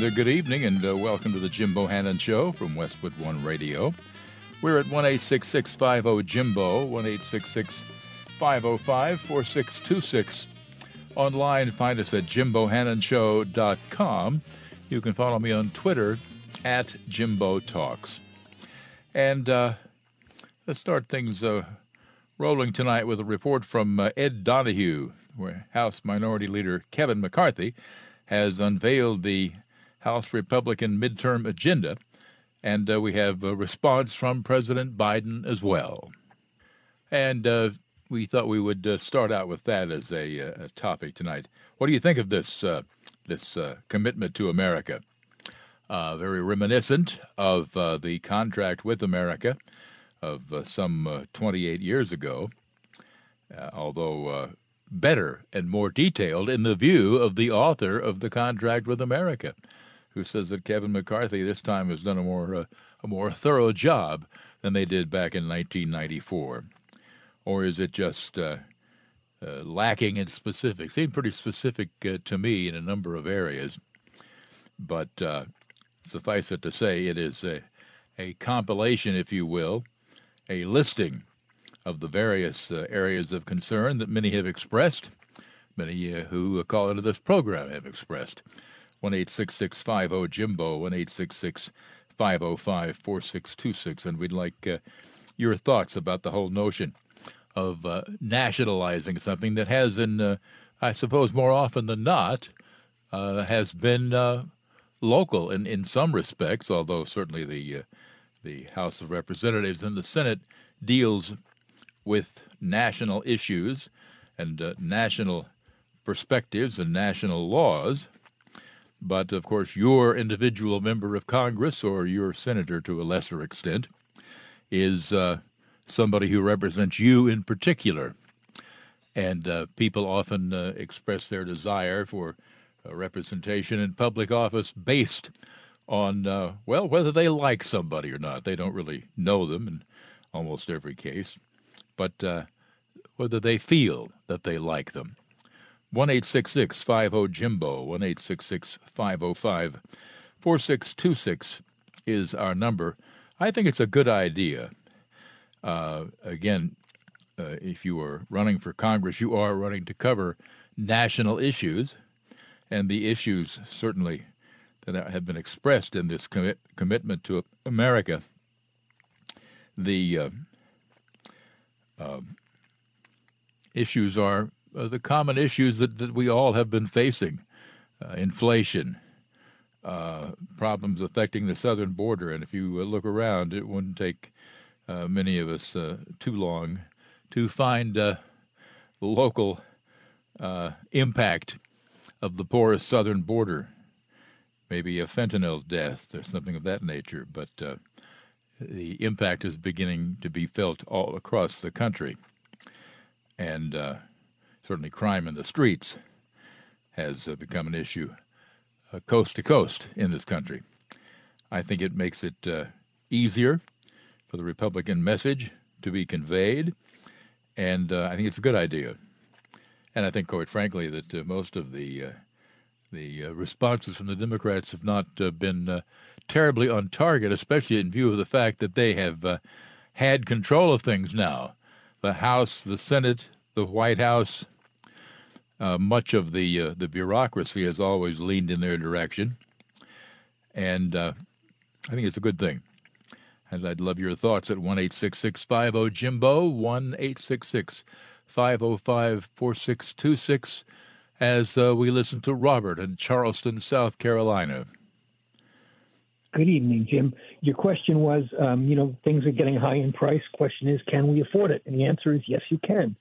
And uh, good evening, and uh, welcome to the Jim Bohannon Show from Westwood One Radio. We're at 1 50 Jimbo, 1 505 4626. Online, find us at jimbohannonshow.com. You can follow me on Twitter at Jimbo Talks. And uh, let's start things uh, rolling tonight with a report from uh, Ed Donahue, where House Minority Leader Kevin McCarthy has unveiled the House Republican midterm agenda, and uh, we have a response from President Biden as well. And uh, we thought we would uh, start out with that as a, uh, a, topic tonight. What do you think of this uh, this uh, commitment to America? very reminiscent of the contract with America of some 28 years ago, although better and more detailed in the view of the author of the contract with America, who says that Kevin McCarthy this time has done a more uh, a more thorough job than they did back in 1994, or is it just uh, uh, lacking in specifics? Seemed pretty specific uh, to me in a number of areas, but uh, suffice it to say, it is a, a compilation, if you will, a listing of the various uh, areas of concern that many have expressed, many who call into this program have expressed. 1 50 Jimbo, 1 505 4626. And we'd like uh, your thoughts about the whole notion of uh, nationalizing something that has, in, uh, I suppose, more often than not, uh, has been local in, in some respects, although certainly the, the House of Representatives and the Senate deals with national issues and uh, national perspectives and national laws. But of course, your individual member of Congress or your senator to a lesser extent is uh, somebody who represents you in particular. And uh, people often uh, express their desire for representation in public office based on, uh, well, whether they like somebody or not. They don't really know them in almost every case but uh, whether they feel that they like them. 1 50 Jimbo, 1 505 4626 is our number. I think it's a good idea. Uh, again, uh, if you are running for Congress, you are running to cover national issues, and the issues certainly that have been expressed in this commitment to America. The uh, um, issues are uh, the common issues that, that we all have been facing uh, inflation, uh, problems affecting the southern border. And if you uh, look around, it wouldn't take uh, many of us uh, too long to find the local impact of the porous southern border. Maybe a fentanyl death or something of that nature, but the impact is beginning to be felt all across the country. And certainly crime in the streets has uh, become an issue uh, coast to coast in this country. I think it makes it uh, easier for the Republican message to be conveyed, and uh, I think it's a good idea. And I think, quite frankly, that uh, most of the the responses from the Democrats have not been terribly on target, especially in view of the fact that they have uh, had control of things now. The House, the Senate, the White House, uh, much of the uh, the bureaucracy has always leaned in their direction, and uh, I think it's a good thing. And I'd love your thoughts at one eight six six five zero Jimbo one eight six six five zero five four six two six, as uh, we listen to Robert in Charleston, South Carolina. Good evening, Jim. Your question was, um, you know, things are getting high in price. Question is, can we afford it? And the answer is yes, you can.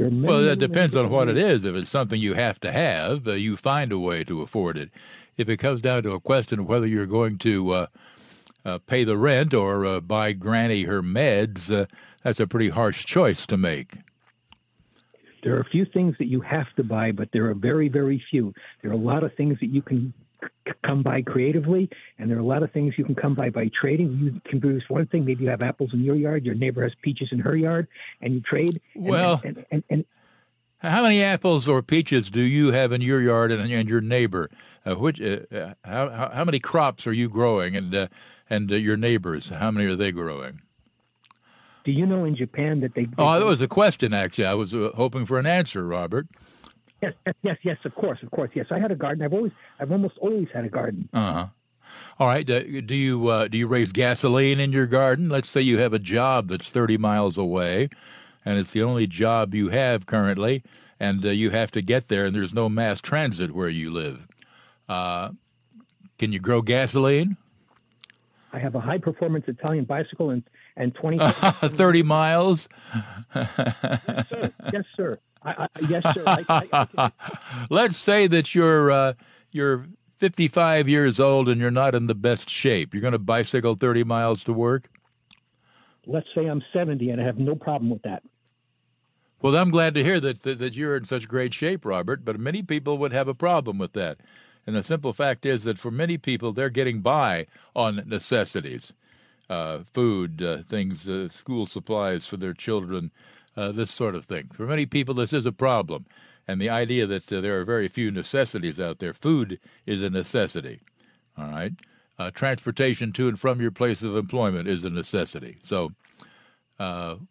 Many, well, that depends on what it is. If it's something you have to have, uh, you find a way to afford it. If it comes down to a question of whether you're going to uh, uh, pay the rent or uh, buy Granny her meds, uh, that's a pretty harsh choice to make. There are a few things that you have to buy, but there are very, very few. There are a lot of things that you can come by creatively, and there are a lot of things you can come by by trading. You can produce one thing. Maybe you have apples in your yard, your neighbor has peaches in her yard, and you trade. And, well, and, and, and, how many apples or peaches do you have in your yard and, and your neighbor? Uh, which uh, uh how, how many crops are you growing, and uh, and uh, your neighbors? How many are they growing? Do you know in Japan that they? they oh, that was a question. Actually, I was uh, hoping for an answer, Robert. Yes, yes, yes. Of course, of course. Yes, I had a garden. I've always, I've almost always had a garden. Uh huh. All right. Uh, do you uh, do you raise gasoline in your garden? Let's say you have a job that's thirty miles away, and it's the only job you have currently, and uh, you have to get there, and there's no mass transit where you live. Uh, can you grow gasoline? I have a high performance Italian bicycle and and twenty thirty miles. yes, sir. Yes, sir. I, I, yes, sir. I, Let's say that you're uh, you're 55 years old and you're not in the best shape. You're going to bicycle 30 miles to work. Let's say I'm 70 and I have no problem with that. Well, I'm glad to hear that, that, that you're in such great shape, Robert. But many people would have a problem with that. And the simple fact is that for many people, they're getting by on necessities, uh, food, uh, things, uh, school supplies for their children, uh, this sort of thing. For many people, this is a problem. And the idea that uh, there are very few necessities out there, food is a necessity. All right. Uh, transportation to and from your place of employment is a necessity. So,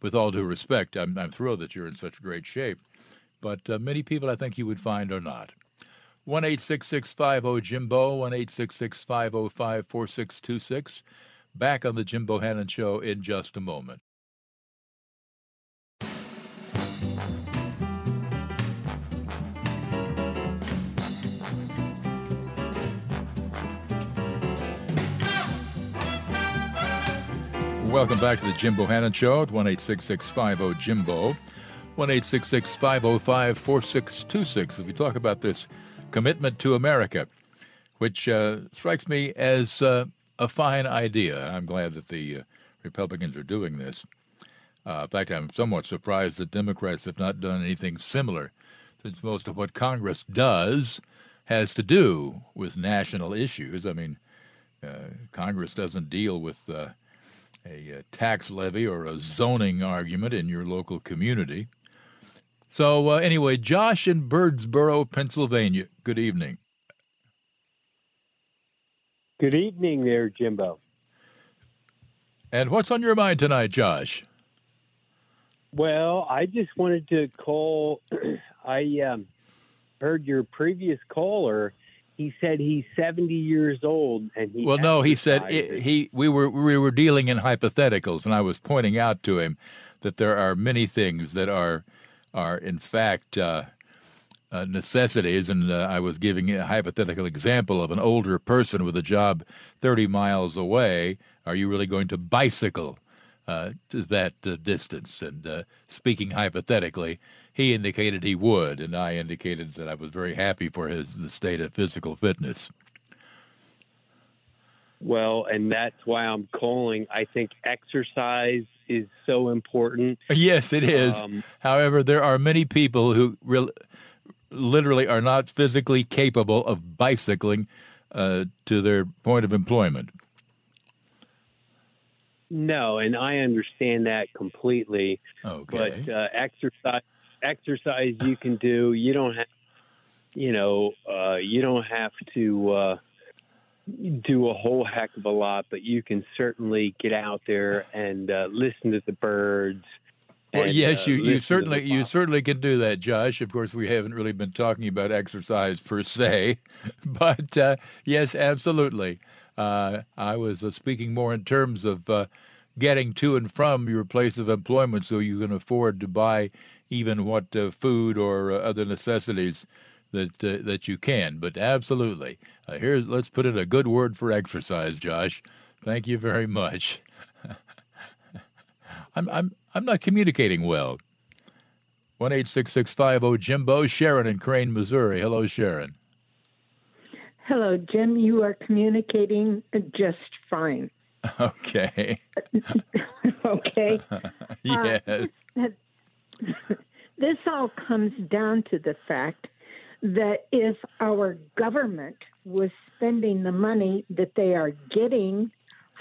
with all due respect, I'm, I'm, thrilled that you're in such great shape. But many people I think you would find are not. 1 866 Jimbo, 1 866 505 4626. Back on the Jim Bohannon Show in just a moment. Welcome back to the Jim Bohannon Show at 1 866 Jimbo, 1 505 4626. If we talk about this commitment to America, which uh, strikes me as uh, a fine idea, I'm glad that the uh, Republicans are doing this. Uh, in fact, I'm somewhat surprised that Democrats have not done anything similar, since most of what Congress does has to do with national issues. I mean, uh, Congress doesn't deal with uh, a, a tax levy or a zoning argument in your local community. So, uh, anyway, Josh in Birdsboro, Pennsylvania. Good evening. Good evening, there, Jimbo. And what's on your mind tonight, Josh? Well, I just wanted to call. I um, heard your previous caller he said he's 70 years old and he well no he said it, he we were we were dealing in hypotheticals and i was pointing out to him that there are many things that are are in fact uh, uh, necessities and uh, i was giving a hypothetical example of an older person with a job 30 miles away are you really going to bicycle uh, to that uh, distance and uh, speaking hypothetically he indicated he would, and I indicated that I was very happy for his the state of physical fitness. Well, and that's why I'm calling. I think exercise is so important. Yes, it is. Um, However, there are many people who re- literally are not physically capable of bicycling uh, to their point of employment. No, and I understand that completely. Okay. But uh, exercise exercise you can do. You don't have, you know, uh, you don't have to uh, do a whole heck of a lot, but you can certainly get out there and uh, listen to the birds. Well, and, yes, you, uh, you certainly you certainly can do that, Josh. Of course, we haven't really been talking about exercise per se, but uh, yes, absolutely. Uh, I was speaking more in terms of getting to and from your place of employment so you can afford to buy even what uh, food or uh, other necessities that uh, that you can. But absolutely, uh, here's let's put in a good word for exercise, Josh. Thank you very much. I'm I'm I'm not communicating well. One eight six six five zero Jimbo Sharon in Crane, Missouri. Hello, Sharon. Hello, Jim. You are communicating just fine. Okay. okay. yes. Uh, this all comes down to the fact that if our government was spending the money that they are getting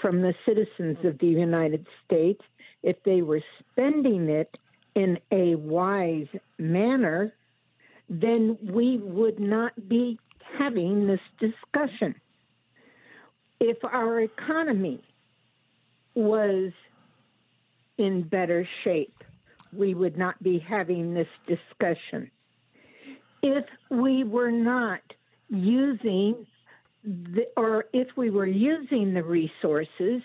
from the citizens of the United States, if they were spending it in a wise manner, then we would not be having this discussion. If our economy was in better shape, we would not be having this discussion. If we were not using the, or if we were using the resources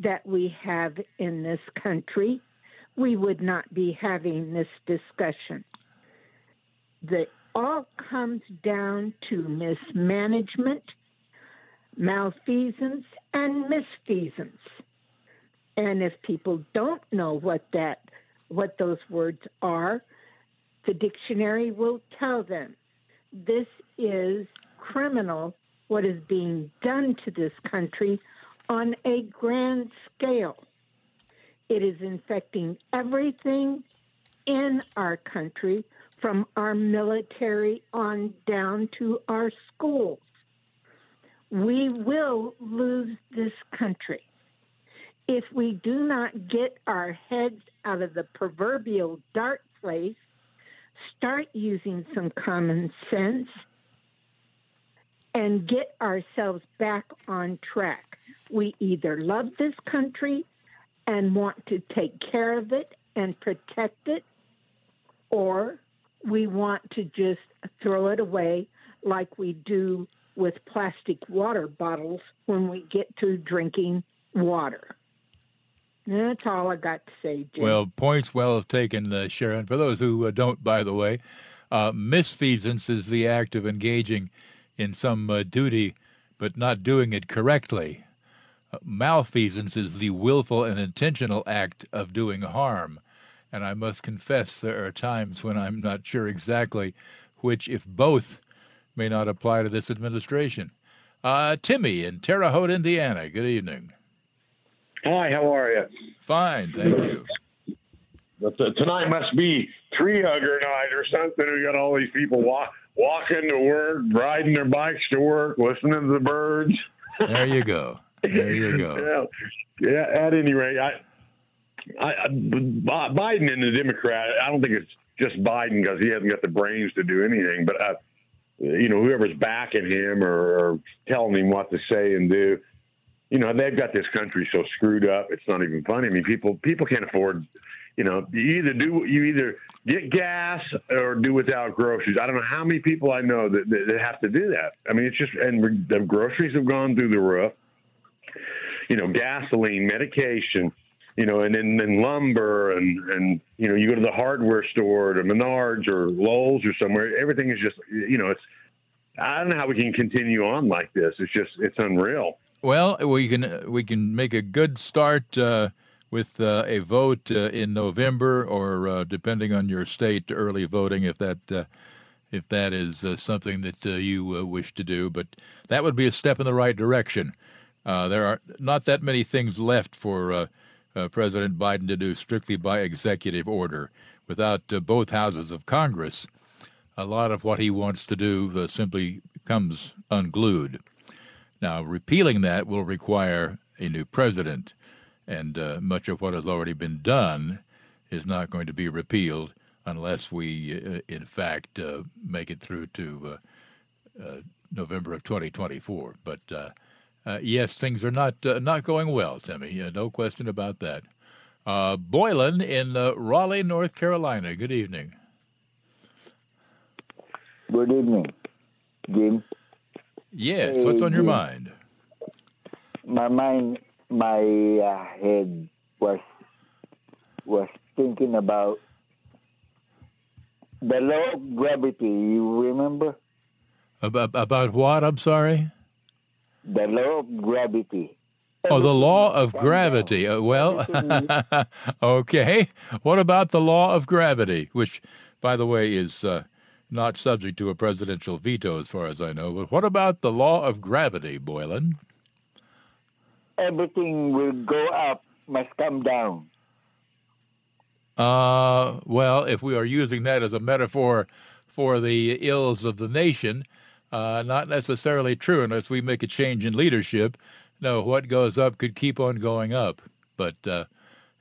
that we have in this country, we would not be having this discussion. That all comes down to mismanagement, malfeasance, and misfeasance. And if people don't know what that what those words are, the dictionary will tell them. This is criminal what is being done to this country on a grand scale. It is infecting everything in our country from our military on down to our schools. We will lose this country if we do not get our heads out of the proverbial dark place, start using some common sense, and get ourselves back on track. We either love this country and want to take care of it and protect it, or we want to just throw it away like we do with plastic water bottles when we get to drinking water. That's all I got to say, Jim. Well, points well taken, uh, Sharon. For those who uh, don't, by the way, uh, misfeasance is the act of engaging in some uh, duty but not doing it correctly. Malfeasance is the willful and intentional act of doing harm. And I must confess, there are times when I'm not sure exactly which, if both, may not apply to this administration. Uh, Timmy in Terre Haute, Indiana. Good evening. Hi, how are you? Fine, thank you. Tonight must be tree hugger night or something. We got all these people walk, walking to work, riding their bikes to work, listening to the birds. There you go. There you go. yeah, yeah. At any rate, I, I, I, Biden and the Democrat. I don't think it's just Biden because he hasn't got the brains to do anything. But uh, you know, whoever's backing him or, or telling him what to say and do you know they've got this country so screwed up it's not even funny i mean people people can't afford you know you either do you either get gas or do without groceries i don't know how many people i know that, that, that have to do that i mean it's just and the groceries have gone through the roof you know gasoline medication you know and then, then lumber and and you know you go to the hardware store to menards or Lowe's or somewhere everything is just you know it's i don't know how we can continue on like this it's just it's unreal well, we can we can make a good start uh, with uh, a vote uh, in November, or uh, depending on your state, early voting if that uh, if that is uh, something that you wish to do. But that would be a step in the right direction. There are not that many things left for President Biden to do strictly by executive order. Without both houses of Congress, a lot of what he wants to do simply comes unglued. Now, repealing that will require a new president, and uh, much of what has already been done is not going to be repealed unless we, uh, in fact, uh, make it through to uh, uh, November of 2024. But uh, Uh, yes, things are not uh, not going well, Timmy. no question about that. Uh, Boylan in Raleigh, North Carolina. Good evening. Good evening, Jim. Yes. Hey, What's on your mind? My mind, my uh, head was was thinking about the law of gravity. You remember About, about what? I'm sorry. The law of gravity? Oh, the law of gravity. Uh, well, okay. What about the law of gravity, which, by the way, is uh, not subject to a presidential veto, as far as I know. But what about the law of gravity, Boylan? Everything will go up, must come down. Uh, well, if we are using that as a metaphor for the ills of the nation, uh, not necessarily true unless we make a change in leadership. No, what goes up could keep on going up. But uh,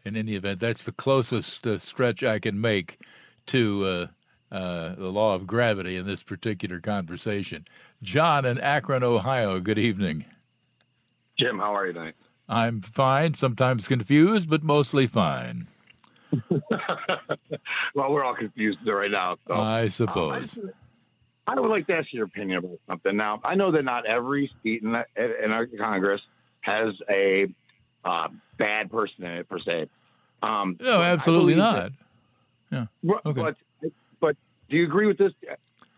in any event, that's the closest uh, stretch I can make to uh, uh, the law of gravity in this particular conversation. John in Akron, Ohio, good evening. Jim, how are you tonight? I'm fine, sometimes confused, but mostly fine. well, we're all confused right now. So. I suppose. Um, I, I, would like to ask your opinion about something. Now, I know that not every seat in, the, in our Congress has a uh, bad person in it per se. Um, no, absolutely not. That, yeah. Okay. But, but do you agree with this?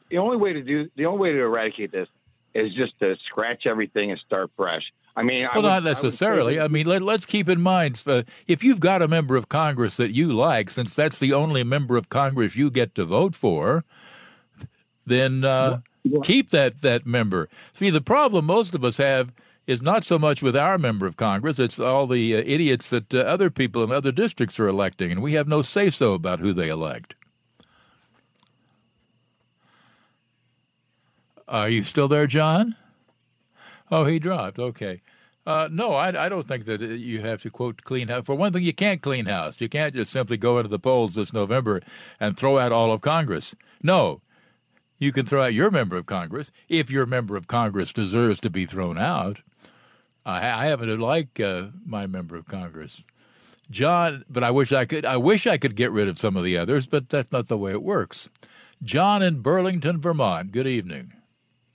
The only way to do the only way to eradicate this is just to scratch everything and start fresh. I mean, well, I would, not necessarily. I, I mean, let, us keep in mind uh, if you've got a member of Congress that you like, since that's the only member of Congress you get to vote for, then uh, keep that that member. See, the problem most of us have is not so much with our member of Congress; it's all the uh, idiots that uh, other people in other districts are electing, and we have no say so about who they elect. Are you still there, John? Oh, he dropped. Okay. Uh, no, I, I, don't think that you have to quote clean house. For one thing, you can't clean house. You can't just simply go into the polls this November and throw out all of Congress. No, you can throw out your member of Congress if your member of Congress deserves to be thrown out. I, I happen to like uh, my member of Congress, John, but I wish I could. I wish I could get rid of some of the others, but that's not the way it works. John in Burlington, Vermont. Good evening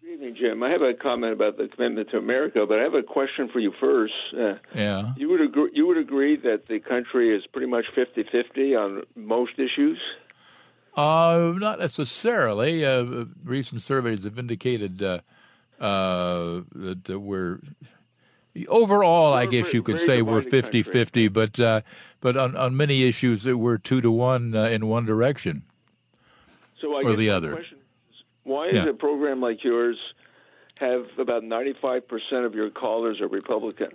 Good evening, Jim. I have a comment about the commitment to America, but I have a question for you first. Uh, yeah. You would agree. You would agree that the country is pretty much 50-50 on most issues. Uh, not necessarily. Uh, recent surveys have indicated uh, uh, that, that, we're overall. I guess you could say we're 50-50, but uh, but on, on many issues we're two to one uh, in one direction. So I or the other. Question, why yeah. is a program like yours have about 95% of your callers are Republican?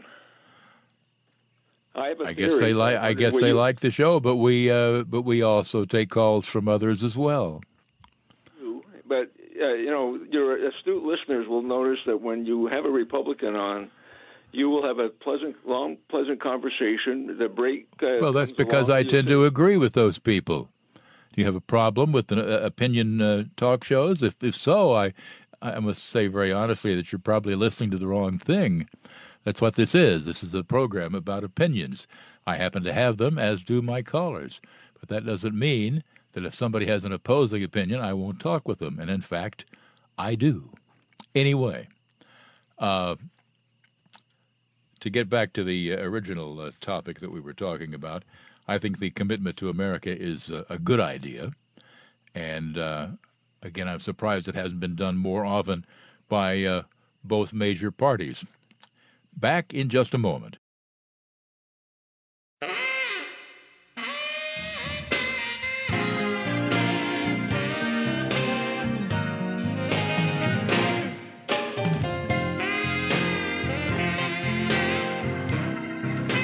I, I guess they like. I guess they you... like the show, but we uh, but we also take calls from others as well. But uh, you know, your astute listeners will notice that when you have a Republican on, you will have a pleasant, long, pleasant conversation. The break. Uh, well, that's because I tend to agree with those people. Do you have a problem with the uh, opinion uh, talk shows? If if so, I I must say very honestly that you're probably listening to the wrong thing. That's what this is. This is a program about opinions. I happen to have them, as do my callers. But that doesn't mean that if somebody has an opposing opinion, I won't talk with them. And in fact, I do. Anyway, uh, to get back to the uh, original uh, topic that we were talking about, I think the commitment to America is a, a good idea. And uh, again, I'm surprised it hasn't been done more often by uh, both major parties. Back in just a moment.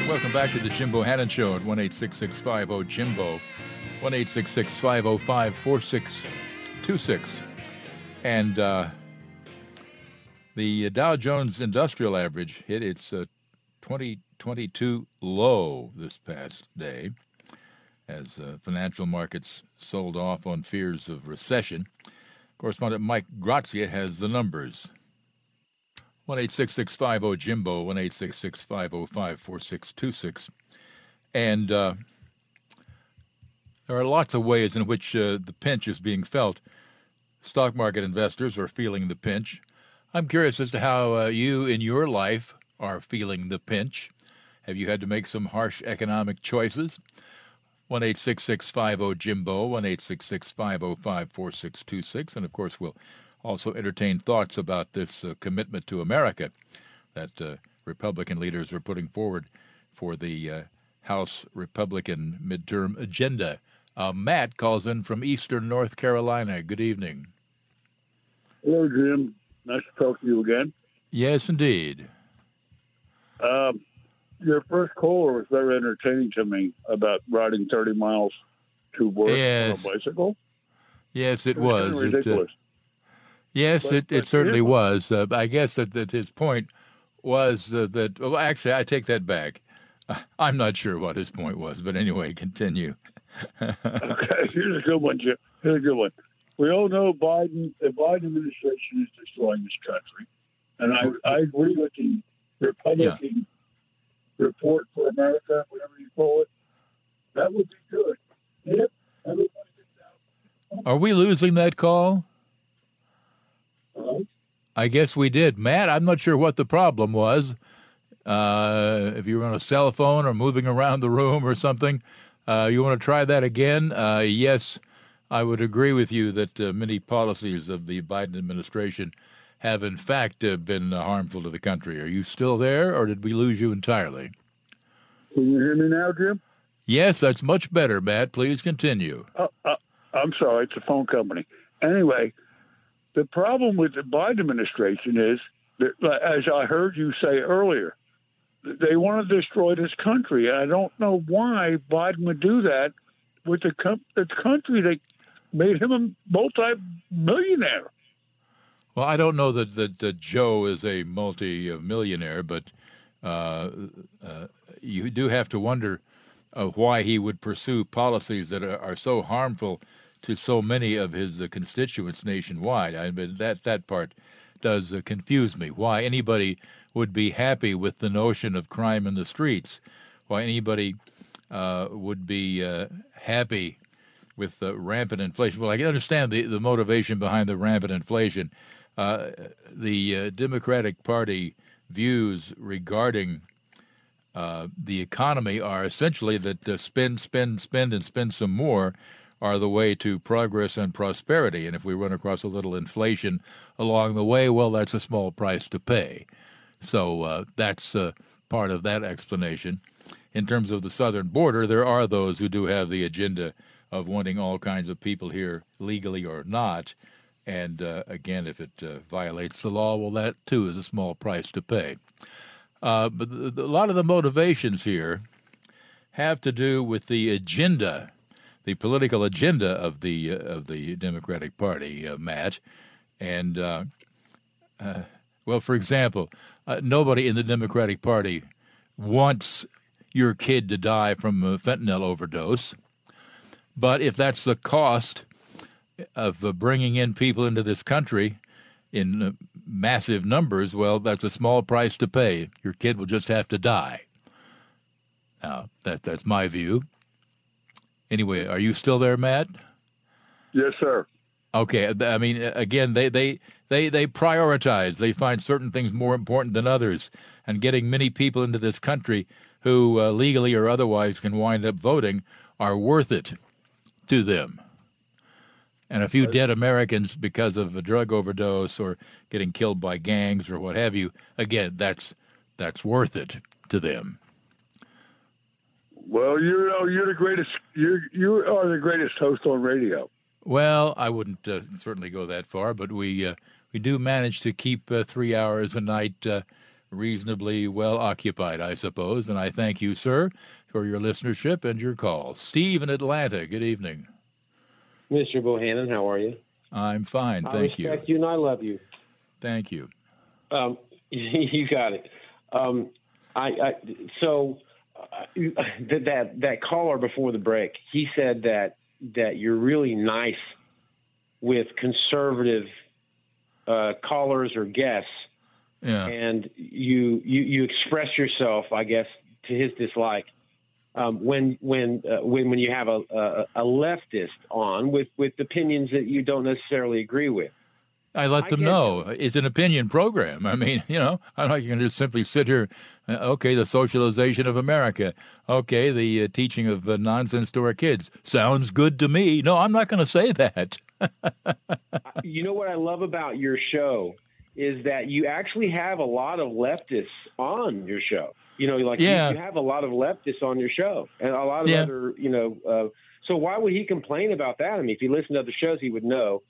Welcome back to the Jim Bohannon Show at 1 Jimbo, 1 505 4626. And uh, the Dow Jones Industrial Average hit its uh, 2022 low this past day as uh, financial markets sold off on fears of recession. Correspondent Mike Grazia has the numbers. One eight six six five zero Jimbo one eight six six five zero five four six two six, and uh, there are lots of ways in which uh, the pinch is being felt. Stock market investors are feeling the pinch. I'm curious as to how uh, you in your life are feeling the pinch. Have you had to make some harsh economic choices? One eight six six five zero Jimbo. One eight six six five zero five four six two six. And of course, we'll also entertain thoughts about this uh, commitment to America that uh, Republican leaders are putting forward for the uh, House Republican midterm agenda. Uh, Matt calls in from Eastern North Carolina. Good evening. Hello, Jim. Nice to talk to you again. Yes, indeed. Um, your first caller was very entertaining to me about riding 30 miles to work Yes. on a bicycle. Yes, it It was was. It, uh, yes, But- it, it but certainly here's- was. Uh, I guess that, that his point was uh, that. Well, actually, I take that back. I'm not sure what his point was, but anyway, continue. Okay, here's a good one, Jim. Here's a good one. We all know Biden, the Biden administration is destroying this country, and I, I agree with the Republican report for America, whatever you call it. That would be good. If everybody Are we losing that call? Hello? I guess we did. Matt, I'm not sure what the problem was. Uh, if you were on a cell phone or moving around the room or something, uh, you want to try that again? Uh, yes, I would agree with you that uh, many policies of the Biden administration have, in fact, uh, been uh, harmful to the country. Are you still there, or did we lose you entirely? Can you hear me now, Jim? Yes, that's much better, Matt. Please continue. Uh, uh, I'm sorry, it's a phone company. Anyway, the problem with the Biden administration is that, as I heard you say earlier, they want to destroy this country. I don't know why Biden would do that with the, com- the country that made him a multi-millionaire. Well, I don't know that that, that Joe is a multi-millionaire, but uh, uh, you do have to wonder uh, why he would pursue policies that are, are so harmful to so many of his uh, constituents nationwide. I mean, that that part does uh, confuse me. Why anybody would be happy with the notion of crime in the streets? Why anybody uh, would be happy with uh, rampant inflation? Well, I can understand the, the motivation behind the rampant inflation. Uh, the uh, Democratic Party views regarding uh, the economy are essentially that uh, spend, spend, spend, and spend some more are the way to progress and prosperity. And if we run across a little inflation along the way, well, that's a small price to pay. So that's part of that explanation. In terms of the southern border, there are those who do have the agenda of wanting all kinds of people here, legally or not. And uh, again, if it uh, violates the law, well, that too is a small price to pay. Uh, but the, the, a lot of the motivations here have to do with the agenda, the political agenda of the uh, of the Democratic Party, uh, Matt. And uh, well, for example, nobody in the Democratic Party wants your kid to die from a fentanyl overdose. But if that's the cost of uh, bringing in people into this country in uh, massive numbers, well, that's a small price to pay. Your kid will just have to die. Now, that that's my view. Anyway, are you still there, Matt? Yes, sir. Okay, I mean, again, they they they they prioritize. They find certain things more important than others, and getting many people into this country who uh, legally or otherwise can wind up voting are worth it to them. And a few dead Americans because of a drug overdose or getting killed by gangs or what have you, again, that's that's worth it to them. Well, you know, you're the greatest. You you are the greatest host on radio. Well, I wouldn't uh, certainly go that far, but we uh, we do manage to keep uh, three hours a night uh, reasonably well occupied, I suppose. And I thank you, sir, for your listenership and your call. Steve in Atlanta. Good evening. Mr. Bohannon, how are you? I'm fine, thank you. I respect you and I love you. Thank you. Um, you got it. Um, I, I so uh, that that caller before the break, he said that that you're really nice with conservative uh, callers or guests, Yeah. and you you you express yourself, I guess, to his dislike. Um, when when uh, when when you have a, a a leftist on with with opinions that you don't necessarily agree with. I let I them get know it's an opinion program. I mean, you know, I'm not going to just simply sit here. Uh, okay, the socialization of America. Okay, the uh, teaching of uh, nonsense to our kids sounds good to me. No, I'm not going to say that. you know what I love about your show is that you actually have a lot of leftists on your show. You know, like Yeah. you, you have a lot of leftists on your show, and a lot of Yeah. other, you know. Uh, so why would he complain about that? I mean, if he listened to other shows, he would know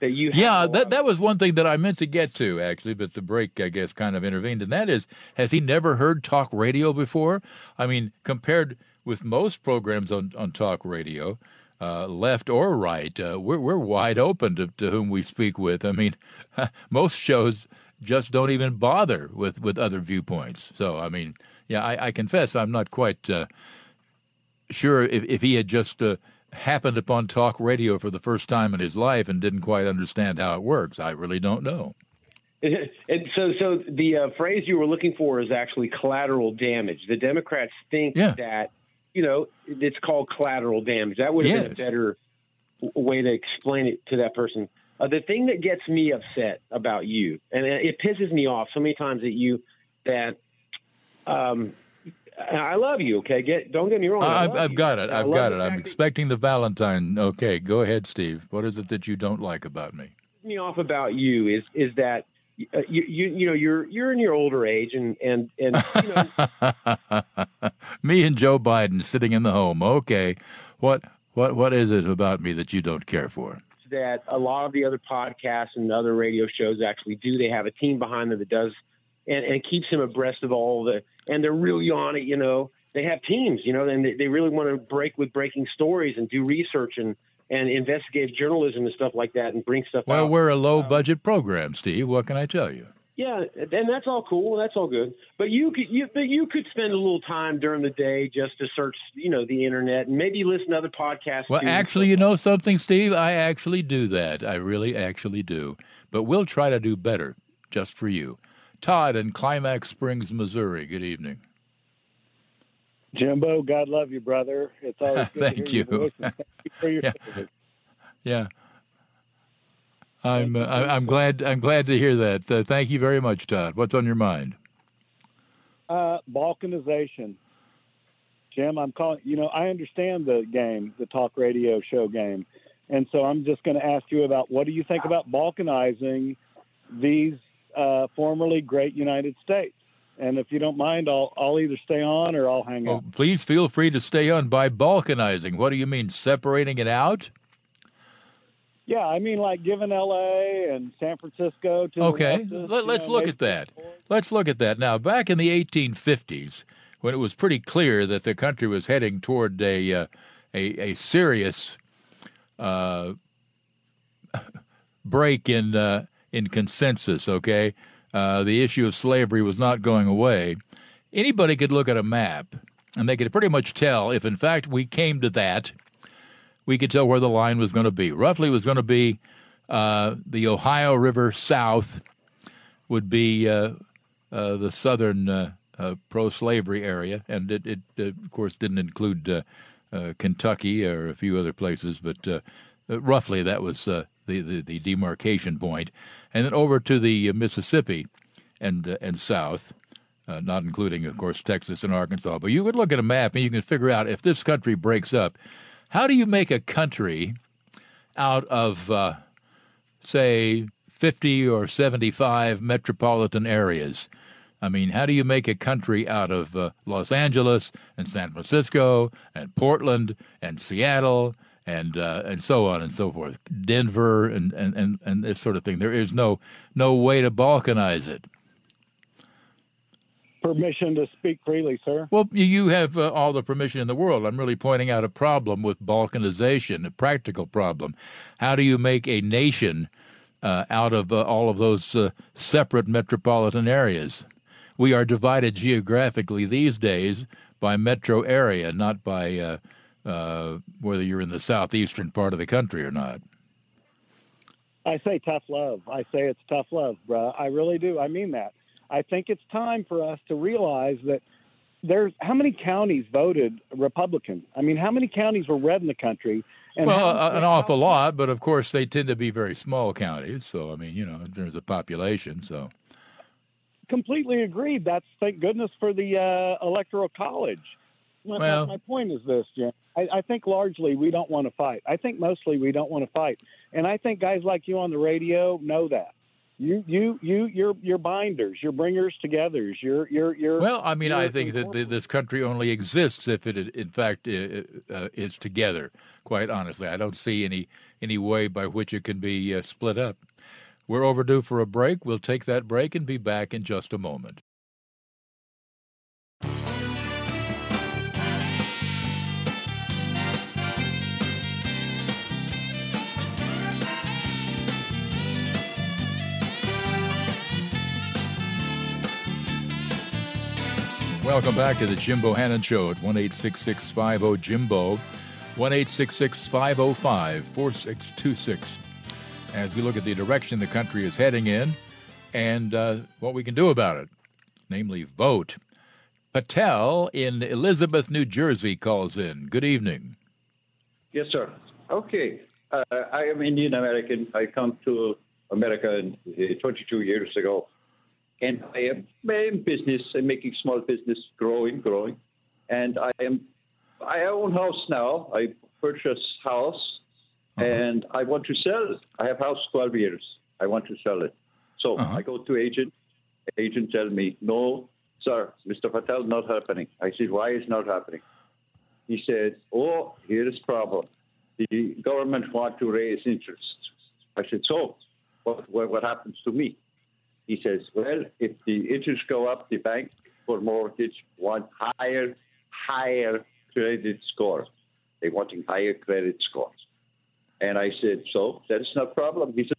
that you. Have Yeah, that that was one thing that I meant to get to actually, but the break I guess kind of intervened, and that is, has he never heard talk radio before? I mean, compared with most programs on on talk radio, uh, left or right, uh, we're we're wide open to, to whom we speak with. I mean, most shows just don't even bother with with other viewpoints. So I mean, yeah, I, I confess I'm not quite. Uh, sure if, if he had just uh, happened upon talk radio for the first time in his life and didn't quite understand how it works. I really don't know. And so, so the uh, phrase you were looking for is actually collateral damage. The Democrats think Yeah. that you know it's called collateral damage. That would have been a better way to explain it to that person. Uh, the thing that gets me upset about you, and it pisses me off so many times that you that um, I love you. Okay, get don't get me wrong. I I've, I've you. got it. I I've got it. I'm expecting the Valentine. Okay, go ahead, Steve. What is it that you don't like about me? me off about you is is that uh, you, you you know you're you're in your older age and and and you know me and Joe Biden sitting in the home. Okay, what what what is it about me that you don't care for? that a lot of the other podcasts and other radio shows actually do. They have a team behind them that does and, and keeps them abreast of all the, and they're really on it, you know. They have teams, you know, and they, they really want to break with breaking stories and do research and, and investigative journalism and stuff like that and bring stuff Well, out. we're a low um, budget program, Steve. What can I tell you? Yeah, and that's all cool. That's all good. But you could you but you could spend a little time during the day just to search, you know, the internet and maybe listen to other podcasts. Well, actually, you know something, Steve? I actually do that. I really actually do. But we'll try to do better just for you. Todd in Climax Springs, Missouri. Good evening. Jimbo, God love you, brother. It's always good Thank to hear you. your voice. Thank you for your Yeah. service. Yeah. I'm uh, I'm glad I'm glad to hear that. Uh, thank you very much, Todd. What's on your mind? Uh, balkanization. Jim, I'm calling. You know, I understand the game, the talk radio show game, and so I'm just going to ask you about what do you think about balkanizing these uh, formerly great United States? And if you don't mind, I'll I'll either stay on or I'll hang up. please feel free to stay on by balkanizing. What do you mean, separating it out? Yeah, I mean, like giving L.A. and San Francisco to Okay, Let, us look at that. Let's look at that now. Back in the 1850s, when it was pretty clear that the country was heading toward a uh, a, a serious uh, break in uh, in consensus, okay, uh, the issue of slavery was not going away. Anybody could look at a map, and they could pretty much tell if, in fact, we came to that. We could tell where the line was going to be. Roughly, it was going to be uh, the Ohio River south would be uh, uh, the southern uh, pro-slavery area, and it, it of course didn't include Kentucky or a few other places, but roughly that was the, the the demarcation point, and then over to the uh, Mississippi and uh, and south. Uh, not including, of course, Texas and Arkansas. But you could look at a map and you can figure out if this country breaks up, how do you make a country out of, uh, say, 50 or 75 metropolitan areas? I mean, how do you make a country out of uh, Los Angeles and San Francisco and Portland and Seattle and uh, and so on and so forth, Denver and, and, and, and this sort of thing? There is no no way to balkanize it. Permission to speak freely, sir. Well, you- have uh, all the permission in the world. I'm really pointing out a problem with balkanization, a practical problem. How do you make a nation uh, out of uh, all of those uh, separate metropolitan areas? We are divided geographically these days by metro area, not by uh, whether you're in the southeastern part of the country or not. I say tough love. I say it's tough love, bro. I really do. I mean that. I think it's time for us to realize that there's how many counties voted Republican? I mean, how many counties were red in the country? And well, how- uh, an awful lot, but of course they tend to be very small counties. So I mean, you know, in terms of population, so completely agreed. That's thank goodness for the uh, electoral college. My, Well- my point is this, Jim. I, I think largely we don't want to fight. I think mostly we don't want to fight, and I think guys like you on the radio know that. You, you, you, you're, you're binders, you're bringers togethers, you're, you're, you're. Well, I mean, I think that th- this country only exists if it, in fact, uh, is together. Quite honestly, I don't see any any way by which it can be uh, split up. We're overdue for a break. We'll take that break and be back in just a moment. Welcome back to the Jim Bohannon Show at 1 50 Jimbo, 1 505 4626. As we look at the direction the country is heading in and uh, what we can do about it, namely vote. Patel in Elizabeth, New Jersey calls in. Good evening. Yes, sir. Okay. Uh, I am Indian American. I come to America uh, 22 years ago. And I am in business. I'm making small business, growing, growing. And I am, I own house now. I purchased house uh-huh. and I want to sell. I have house 12 years. I want to sell it. So uh-huh. I go to agent. Agent tell me, no, sir, Mr. Patel, not happening. I said, why is not happening? He said, oh, here is problem. The government want to raise interest. I said, so what, what, what happens to me? He says, well, if the interest go up, the bank for mortgage want higher, higher credit score. They wanting higher credit scores. And I said, so that's no problem. He said,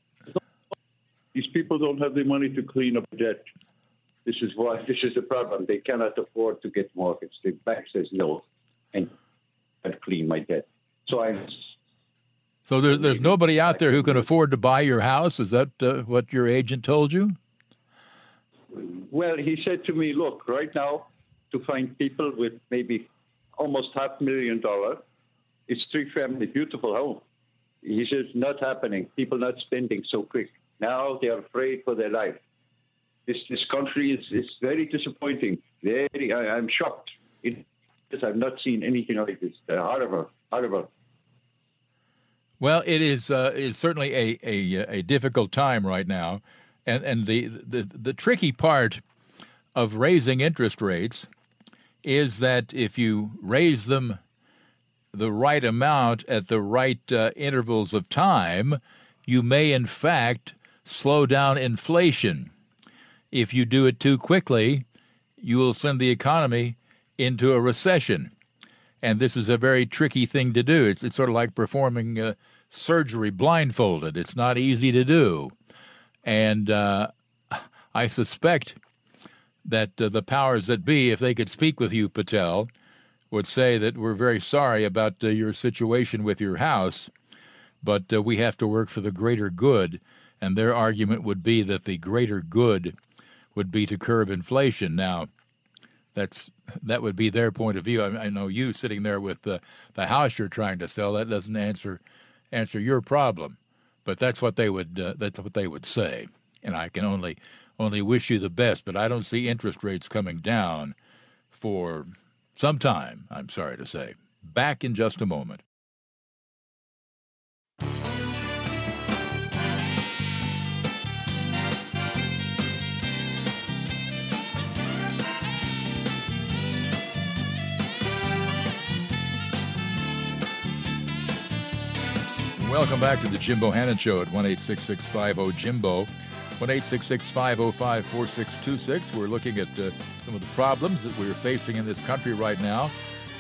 these people don't have the money to clean up debt. This is why this is the problem. They cannot afford to get mortgage. The bank says no, and and clean my debt. So I So there's there's nobody out there who can afford to buy your house. Is that uh, what your agent told you? Well, he said to me, look, right now, to find people with maybe almost half million dollar, it's three family, beautiful home. He says, not happening. People not spending so quick. Now they are afraid for their life. This this country is, is very disappointing. Very, I, I'm shocked. It, I've not seen anything like this. Uh, horrible, horrible. Well, it is uh, it's certainly a, a a difficult time right now, and and the, the the tricky part of raising interest rates is that if you raise them the right amount at the right uh, intervals of time, you may in fact slow down inflation. If you do it too quickly, you will send the economy into a recession. And this is a very tricky thing to do. It's, it's sort of like performing uh, surgery blindfolded. It's not easy to do. And uh, I suspect that uh, the powers that be, if they could speak with you, Patel, would say that we're very sorry about uh, your situation with your house, but uh, we have to work for the greater good. And their argument would be that the greater good would be to curb inflation. Now, that's that would be their point of view. I, I know you sitting there with the the house you're trying to sell. That doesn't answer answer your problem, but that's what they would uh, that's what they would say. And I can only only wish you the best. But I don't see interest rates coming down for some time. I'm sorry to say. Back in just a moment. Welcome back to the Jim Bohannon Show at 1 50 Jimbo. 1 505 4626. We're looking at uh, some of the problems that we're facing in this country right now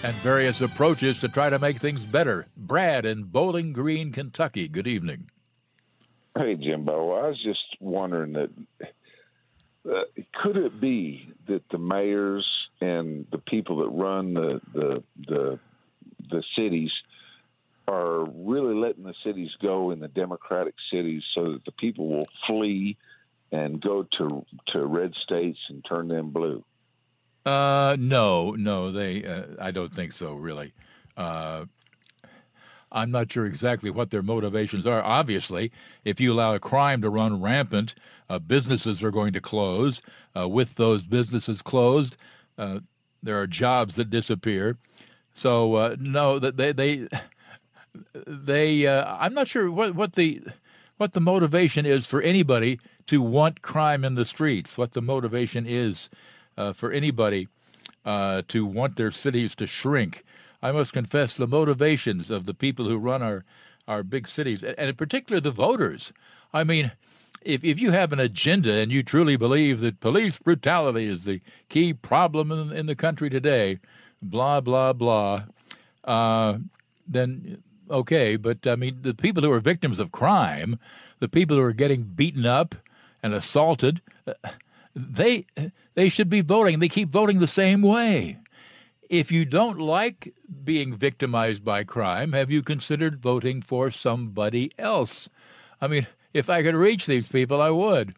and various approaches to try to make things better. Brad in Bowling Green, Kentucky. Good evening. Hey, Jimbo. I was just wondering that uh, could it be that the mayors and the people that run the the the, the cities are really letting the cities go in the democratic cities so that the people will flee and go to to red states and turn them blue. Uh, no, no, they. Uh, I don't think so. Really, uh, I'm not sure exactly what their motivations are. Obviously, if you allow a crime to run rampant, uh, businesses are going to close. Uh, with those businesses closed, uh, there are jobs that disappear. So no, that they they they. Uh, I'm not sure what what the what the motivation is for anybody to want crime in the streets. What the motivation is uh, for anybody to want their cities to shrink. I must confess the motivations of the people who run our our big cities, and in particular the voters. I mean, if if you have an agenda and you truly believe that police brutality is the key problem in, in the country today, blah blah blah, uh, then okay. But I mean, the people who are victims of crime, the people who are getting beaten up and assaulted, uh, they they should be voting. They keep voting the same way. If you don't like being victimized by crime, have you considered voting for somebody else? I mean, if I could reach these people, I would.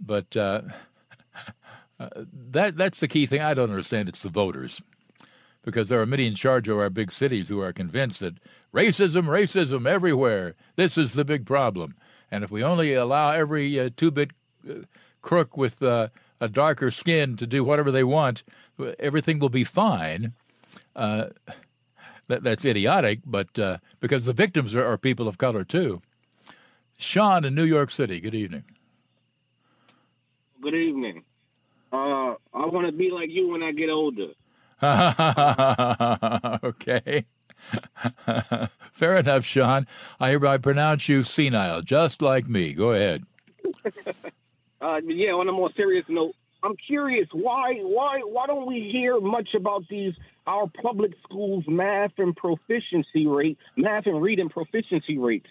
But uh, uh, that that's the key thing. I don't understand. It's the voters, because there are many in charge of our big cities who are convinced that racism, racism everywhere. This is the big problem. And if we only allow every uh, two-bit uh, crook with uh, a darker skin to do whatever they want, everything will be fine. Uh, that, that's idiotic, but uh, because the victims are, are, people of color too. Sean in New York City. Good evening. Good evening. Uh, I want to be like you when I get older. okay. Fair enough, Sean. I hereby pronounce you senile, just like me. Go ahead. uh, yeah, on a more serious note, I'm curious why why why don't we hear much about these our public schools math and proficiency rate, math and reading proficiency rates?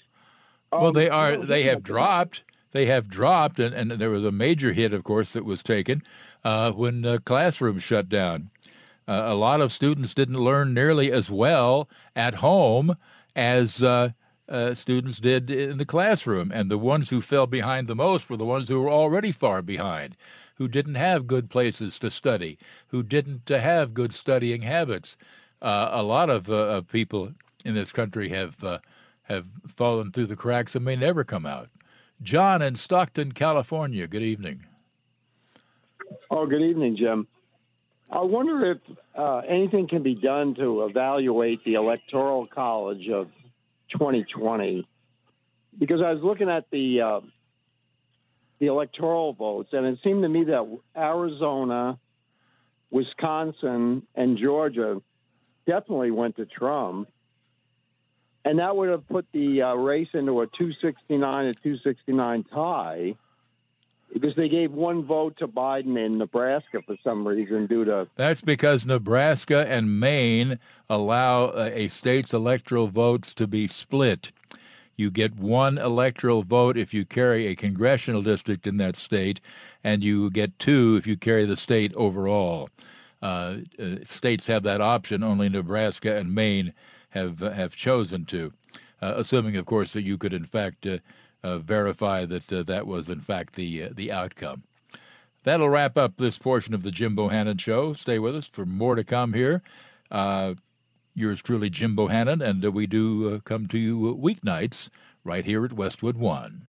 Um, well, they are they have dropped. They have dropped, and, and there was a major hit, of course, that was taken uh, when the classrooms shut down. Uh, a lot of students didn't learn nearly as well at home as uh, uh, students did in the classroom, and the ones who fell behind the most were the ones who were already far behind who didn't have good places to study, who didn't uh, have good studying habits. Uh, a lot of, of, people in this country have have fallen through the cracks and may never come out. John in Stockton, California. Good evening. Oh, good evening, Jim. I wonder if uh, anything can be done to evaluate the Electoral College of 2020, because I was looking at the uh, the electoral votes, and it seemed to me that Arizona, Wisconsin, and Georgia definitely went to Trump, and that would have put the uh, race into a 269 to 269 tie because they gave one vote to Biden in Nebraska for some reason due to That's because Nebraska and Maine allow a state's electoral votes to be split. You get one electoral vote if you carry a congressional district in that state, and you get two if you carry the state overall. Uh, uh, states have that option. Only Nebraska and Maine have uh, have chosen to, uh, assuming, of course, that you could in fact uh, uh, Uh, verify that uh, that was in fact the uh, the outcome. That'll wrap up this portion of the Jim Bohannon Show. Stay with us for more to come here. Yours truly, Jim Bohannon, and uh, we do uh, come to you weeknights right here at Westwood One.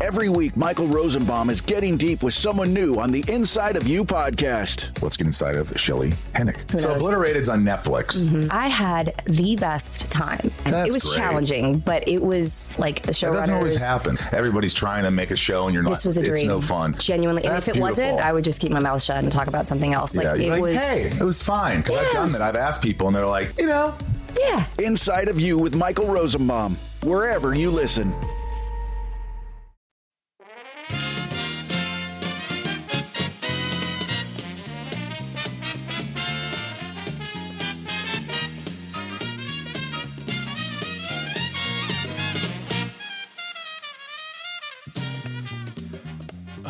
Every week, Michael Rosenbaum is getting deep with someone new on the Inside of You podcast. Let's get inside of Shelley Hennig. So, Obliterated's on Netflix. Mm-hmm. I had the best time. That's it was great. challenging, but it was like the show. That doesn't always happen. Everybody's trying to make a show, and you're not. This was a it's dream. no fun. Genuinely, and if it wasn't. I would just keep my mouth shut and talk about something else. Like yeah, it like, was. hey, it was fine because I've done Yes. that. I've asked people, and they're like, you know, Yeah. Inside of You with Michael Rosenbaum, wherever you listen.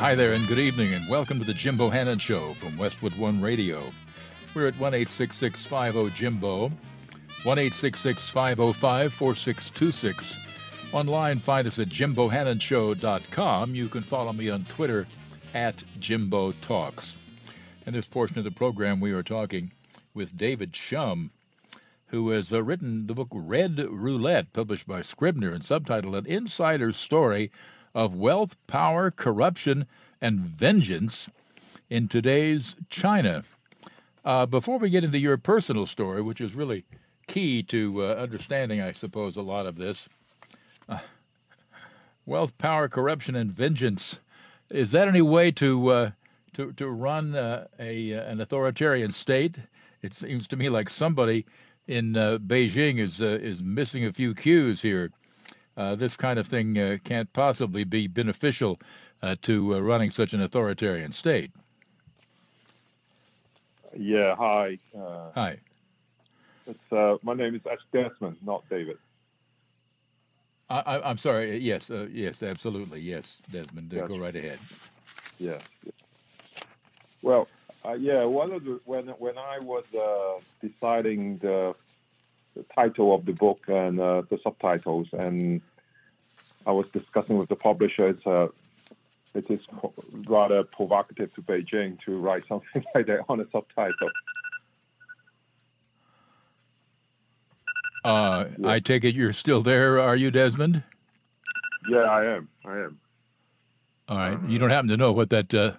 Hi there, and good evening, and welcome to the Jim Bohannon Show from Westwood One Radio. We're at 1 50 Jimbo, 1 505 4626. Online, find us at jimbohannonshow.com. You can follow me on Twitter at Jimbo Talks. In this portion of the program, we are talking with David Shum, who has uh, written the book Red Roulette, published by Scribner and subtitled An Insider's Story of Wealth, Power, Corruption, and Vengeance in Today's China. Uh, before we get into your personal story, which is really key to uh, understanding, I suppose, a lot of this uh, wealth, power, corruption, and vengeance. Is that any way to uh, to to run uh, a an authoritarian state? It seems to me like somebody in Beijing is is missing a few cues here. This kind of thing can't possibly be beneficial to running such an authoritarian state. Yeah, hi. Uh, hi. It's uh, my name is Ash Desmond, not David. I, am sorry. Yes, uh, yes, absolutely. Yes, Desmond. Yes. Go right ahead. Yeah. Well, uh, yeah. One of the when when I was uh, deciding the, the title of the book and uh, the subtitles, and I was discussing with the publisher, it's a it is rather provocative to Beijing to write something like that on a subtitle. Uh, yeah. I take it you're still there, are you, Desmond? Yeah, I am. I am. All right. You don't happen to know what that uh,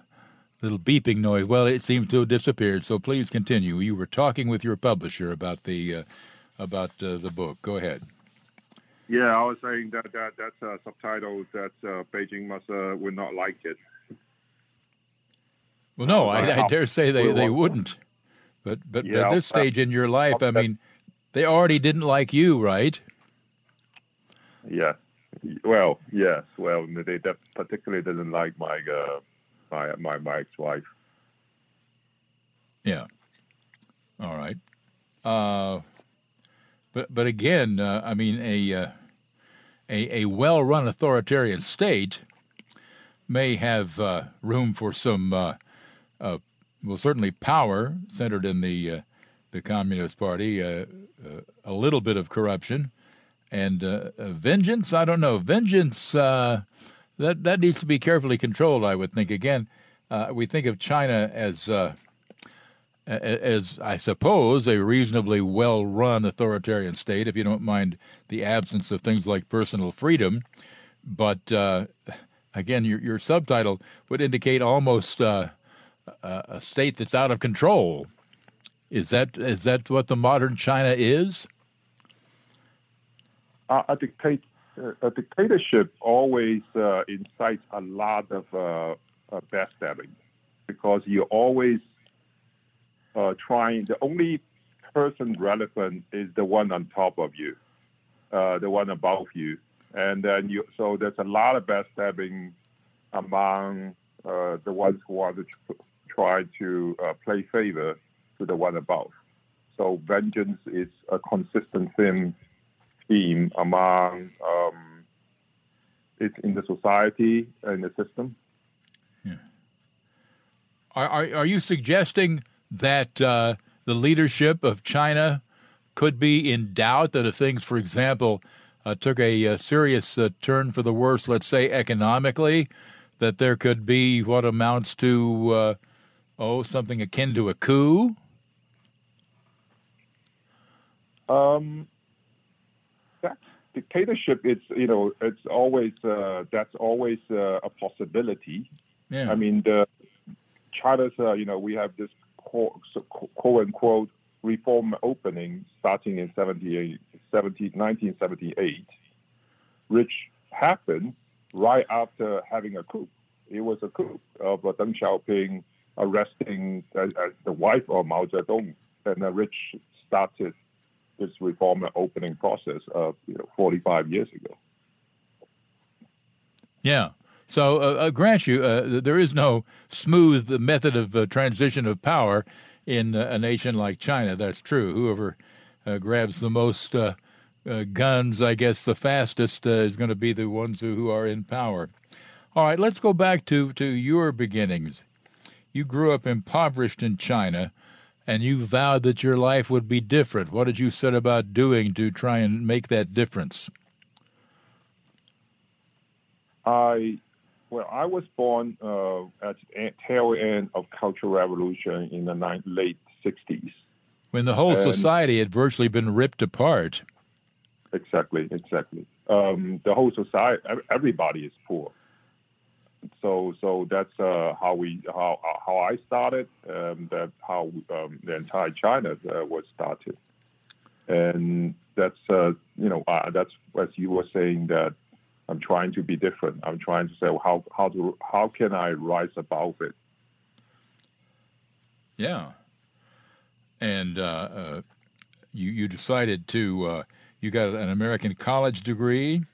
little beeping noise? Well, it seems to have disappeared. So please continue. You were talking with your publisher about the uh, about uh, the book. Go ahead. Yeah, I was saying that that that's a subtitle that uh, Beijing must uh, would not like it. Well, no, I, I dare say they, they wouldn't. But but yeah, at this stage in your life, I mean, they already didn't like you, right? Yeah. Well, yes. Well, they particularly didn't like my uh, my my my ex-wife. Yeah. All right. Uh, but but again, uh, I mean, a uh, a, a well run authoritarian state may have uh, room for some, uh, uh, well, certainly power centered in the uh, the Communist Party, a little bit of corruption, and vengeance. I don't know. Vengeance that that needs to be carefully controlled. I would think. Again, we think of China as as I suppose a reasonably well run authoritarian state, if you don't mind the absence of things like personal freedom. But uh, again, your, your subtitle would indicate almost uh, a state that's out of control. Is that is that what the modern China is? Uh, a, dictate, a dictatorship always uh, incites a lot of uh, backstabbing because you always uh, trying, the only person relevant is the one on top of you, uh, the one above you. And then you, so there's a lot of backstabbing among uh, the ones who want to try to uh, play favor to the one above. So vengeance is a consistent theme, theme among um, it's in the society and the system. Yeah. Are, are, are you suggesting that uh, the leadership of China could be in doubt that if things, for example, uh, took a, a serious uh, turn for the worse, let's say economically, that there could be what amounts to, uh, oh, something akin to a coup? Um, that dictatorship, it's you know, it's always uh, that's always uh, a possibility. Yeah. I mean, the China's, uh, you know, we have this quote unquote reform opening starting in 70, 1978, which happened right after having a coup. It was a coup of Deng Xiaoping arresting uh, uh, the wife of Mao Zedong, and uh, which started this reform opening process of you know 45 years ago. Yeah. So, uh, uh, grant you, uh, there is no smooth method of uh, transition of power in uh, a nation like China. That's true. Whoever uh, grabs the most guns, I guess, the fastest is going to be the ones who, who are in power. All right, let's go back to, to your beginnings. You grew up impoverished in China, and you vowed that your life would be different. What did you set about doing to try and make that difference? I well, I was born uh, at the tail end of Cultural Revolution in the late 60s. when the whole And- society had virtually been ripped apart. Exactly, exactly. Um, the whole society, everybody is poor. So, so that's uh, how we how how I started. Um, that's how um, the entire China uh, was started, and that's uh, you know uh, that's as you were saying that I'm trying to be different. I'm trying to say well, how how to how can I rise above it. Yeah. And uh, uh, you you decided to uh, you got an American college degree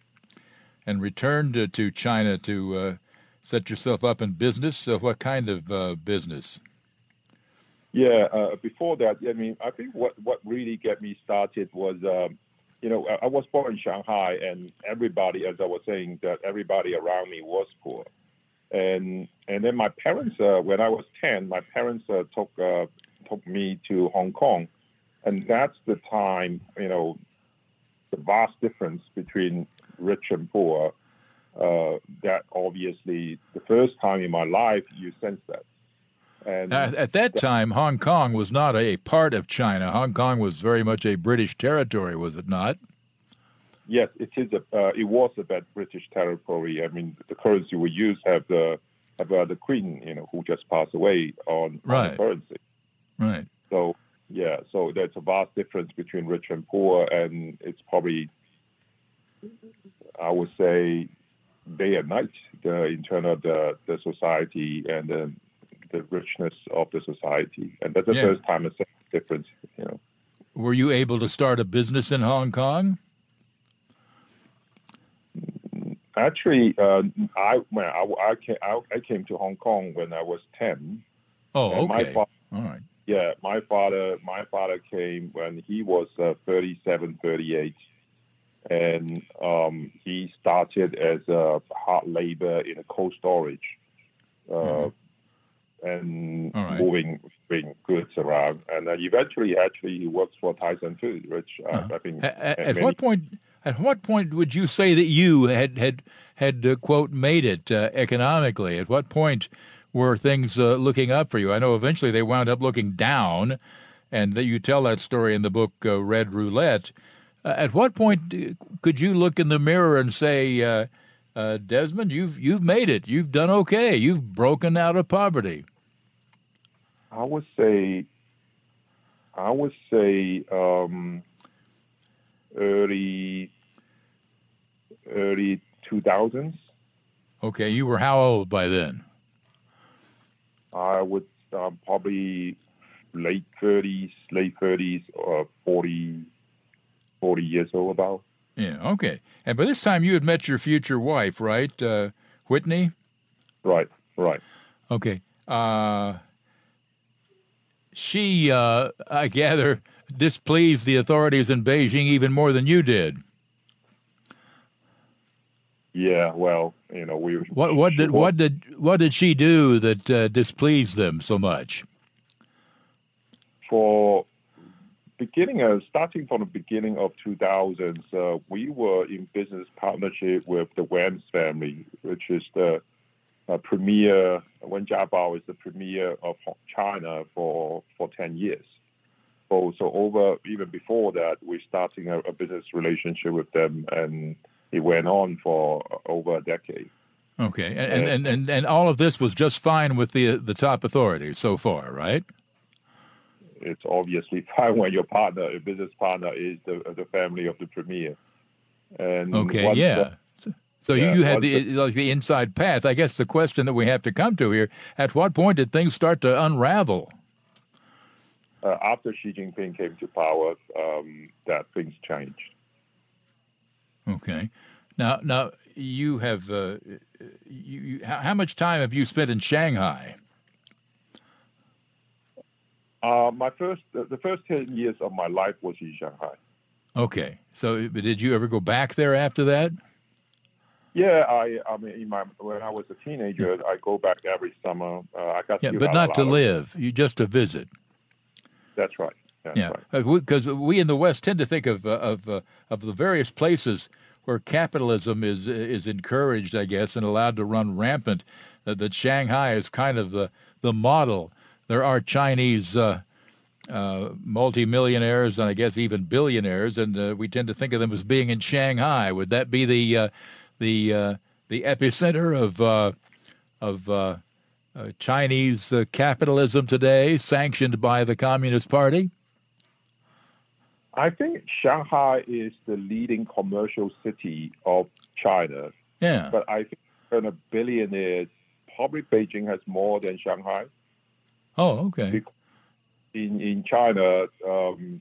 and returned to, to China to uh, set yourself up in business. So what kind of uh, business? Yeah, uh, before that, I mean, I think what, what really got me started was, um, you know, I, was born in Shanghai, and everybody, as I was saying, that everybody around me was poor, and and then my parents, uh, when I was ten, my parents uh, took uh, took me to Hong Kong, and that's the time, you know, the vast difference between rich and poor. Uh, that obviously, the first time in my life, you sense that. And Now, at that time, Hong Kong was not a part of China. Hong Kong was very much a British territory, was it not? Yes, it is. A, uh, it was a bad British territory. I mean, the currency we use have the have uh, the Queen, you know, who just passed away on, Right. the currency. Right. So yeah, so there's a vast difference between rich and poor, and it's probably, I would say, day and night the, in terms of the the society and the the richness of the society, and that's the Yeah. first time it's a difference, you know. Were you able to start a business in Hong Kong? Actually, uh, I when I, I, came, I, I came to Hong Kong when I was ten. Oh, And my okay. All right. Yeah, my father my father came when he was uh, 37, 38. and um, he started as a hard labor in a cold storage, uh, and right. moving moving goods around. And uh, eventually, actually, he works for Tyson Foods, which uh, I think At, at, at many- what point? At what point would you say that you had had had uh, quote made it uh, economically? At what point were things uh, looking up for you? I know eventually they wound up looking down, and that you tell that story in the book uh, Red Roulette. Uh, at what point could you look in the mirror and say, uh, uh, Desmond, you've you've made it. You've done okay. You've broken out of poverty. I would say, I would say, um, early, early two thousands. Okay, you were how old by then? I would um, probably late thirties, late thirties, or 40, 40 years old about. Yeah. Okay. And by this time, you had met your future wife, right, uh, Whitney? Right. Right. Okay. Uh, she, uh, I gather, displeased the authorities in Beijing even more than you did. Yeah. Well, you know, we. What what did what did what did she do that uh, displeased them so much? for beginning of starting from the beginning of 2000s, uh, we were in business partnership with the Wens family, which is the uh, premier. Wen Jiabao is the premier of China for for 10 years. So, so over even before that, we're starting a, a business relationship with them, and it went on for over a decade. Okay, and and, and, and, and all of this was just fine with the the top authorities so far, right? It's obviously fine when your partner, a business partner, is the the family of the premier. And Okay, yeah. uh, So Yeah, you, you had once the, the inside path. I guess the question that we have to come to here: At what point did things start to unravel? uh, after Xi Jinping came to power, um, that things changed. Okay. Now, now you have uh, you, you, how, how much time have you spent in Shanghai? Uh, my first, the the first ten years of my life was in Shanghai. Okay. So, did you ever go back there after that? Yeah, I, I mean, in my when I was a teenager, I go back every summer. Uh, I got Yeah, but not to live. You just to visit. That's right. That's yeah, right. because we in the West tend to think of uh, of uh, of the various places where capitalism is is encouraged, I guess, and allowed to run rampant. Uh, that Shanghai is kind of the the model. There are Chinese uh, uh, multimillionaires and I guess even billionaires, and uh, we tend to think of them as being in Shanghai. Would that be the uh, the uh, the epicenter of uh, of uh, Chinese capitalism today, sanctioned by the Communist Party? I think Shanghai is the leading commercial city of China. Yeah. But I think in a billionaires, probably Beijing has more than Shanghai. Oh, okay. In in China, um,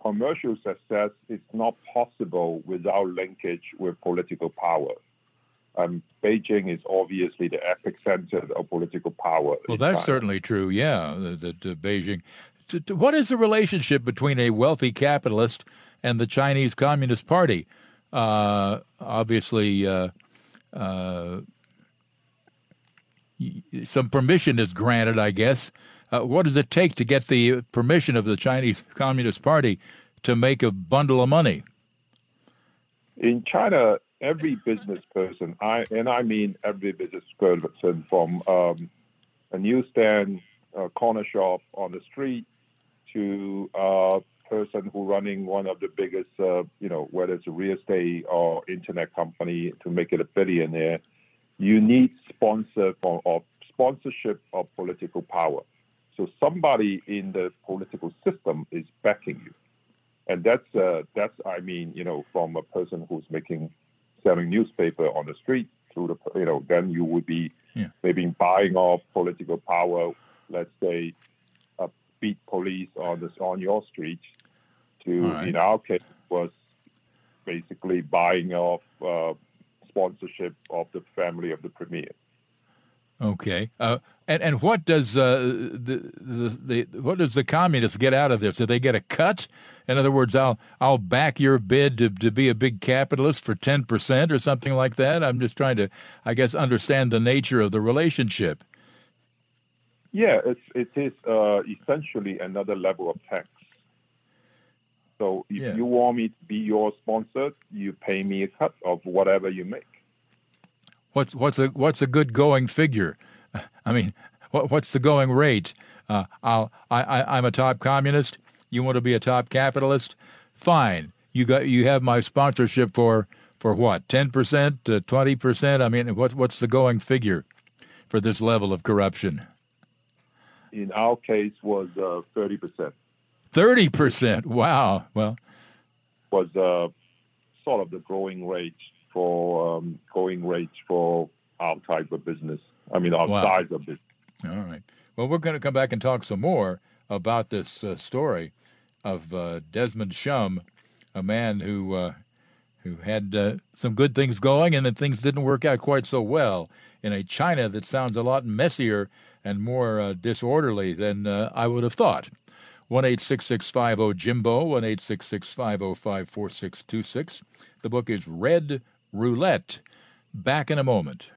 commercial success is not possible without linkage with political power. Um, Beijing is obviously the epicenter of political power. Well, that's China. certainly true. Yeah, that Beijing. To, to, what is the relationship between a wealthy capitalist and the Chinese Communist Party? Uh, obviously, uh, uh, some permission is granted, I guess. Uh, what does it take to get the permission of the Chinese Communist Party to make a bundle of money? In China, every business person, I and I mean every business person, from um, a newsstand, a corner shop on the street, to a person who running one of the biggest, uh, you know, whether it's a real estate or internet company to make it a billionaire, you need sponsor for, or sponsorship of political power. So somebody in the political system is backing you, and that's uh, that's I mean, you know, from a person who's making selling newspaper on the street through the, you know, then you would be yeah. maybe buying off political power. Let's say beat police on this on your street to right. in our case was basically buying off uh, sponsorship of the family of the premier. Okay, uh, and and what does uh, the, the the what does the communists get out of this? Do they get a cut? In other words, I'll I'll back your bid to to be a big capitalist for ten percent or something like that. I'm just trying to, I guess, understand the nature of the relationship. Yeah, it's it is uh, essentially another level of tax. So if Yeah. you want me to be your sponsor, you pay me a cut of whatever you make. What's what's a what's a good going figure? I mean, what what's the going rate? Uh, I'll I, I I'm a top communist. You want to be a top capitalist? Fine. You got you have my sponsorship for for what? Ten percent, twenty percent? I mean, what what's the going figure for this level of corruption? In our case, was uh, thirty percent. Thirty percent. Wow. Well, was uh, sort of the growing rate for um, going rates for our type of business. I mean, our Wow. size of business. All right. Well, we're going to come back and talk some more about this uh, story of uh, Desmond Shum, a man who uh, who had uh, some good things going, and then things didn't work out quite so well in a China that sounds a lot messier and more uh, disorderly than uh, I would have thought. One eight six six five zero Jimbo. One eight six six five zero five four six two six. The book is Red Roulette. Back in a moment.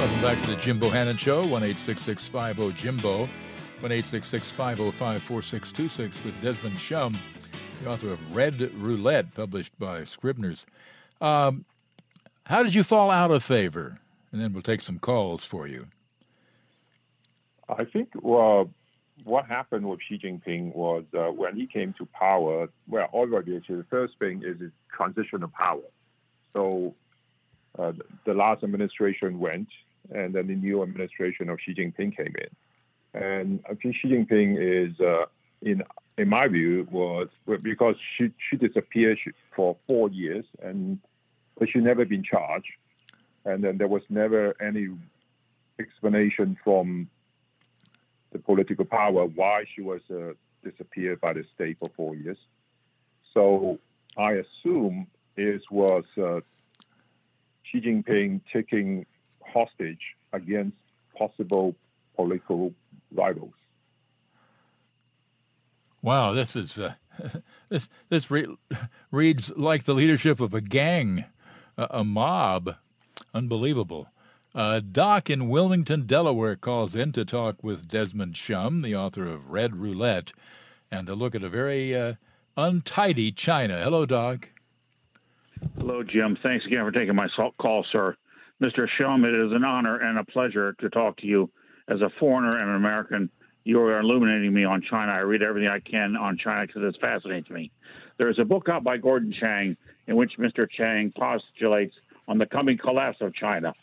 Welcome back to the Jim Bohannon Show, 1 50 Jimbo, 1 505 4626 with Desmond Shum, the author of Red Roulette, published by Scribner's. Um, how did you fall out of favor? And then we'll take some calls for you. I think uh, what happened with Xi Jinping was uh, when he came to power. Well, already the first thing is his transition of power. So uh, the last administration went, and then the new administration of Xi Jinping came in. And Xi Jinping is, uh, in in my view, was because she she disappeared for four years, and but she never been charged, and then there was never any explanation from the political power why she was uh, disappeared by the state for four years. So I assume it was uh, Xi Jinping taking hostage against possible political rivals. Wow, this is uh, this this re- reads like the leadership of a gang, a, a mob. Unbelievable. Uh, Doc in Wilmington, Delaware, calls in to talk with Desmond Shum, the author of Red Roulette. and to look at a very uh, untidy China. Hello, Doc. Hello, Jim. Thanks again for taking my call, sir. Mr. Shum, it is an honor and a pleasure to talk to you as a foreigner and an American. You are illuminating me on China. I read everything I can on China because it fascinates me. There is a book out by Gordon Chang in which Mr. Chang postulates on the coming collapse of China.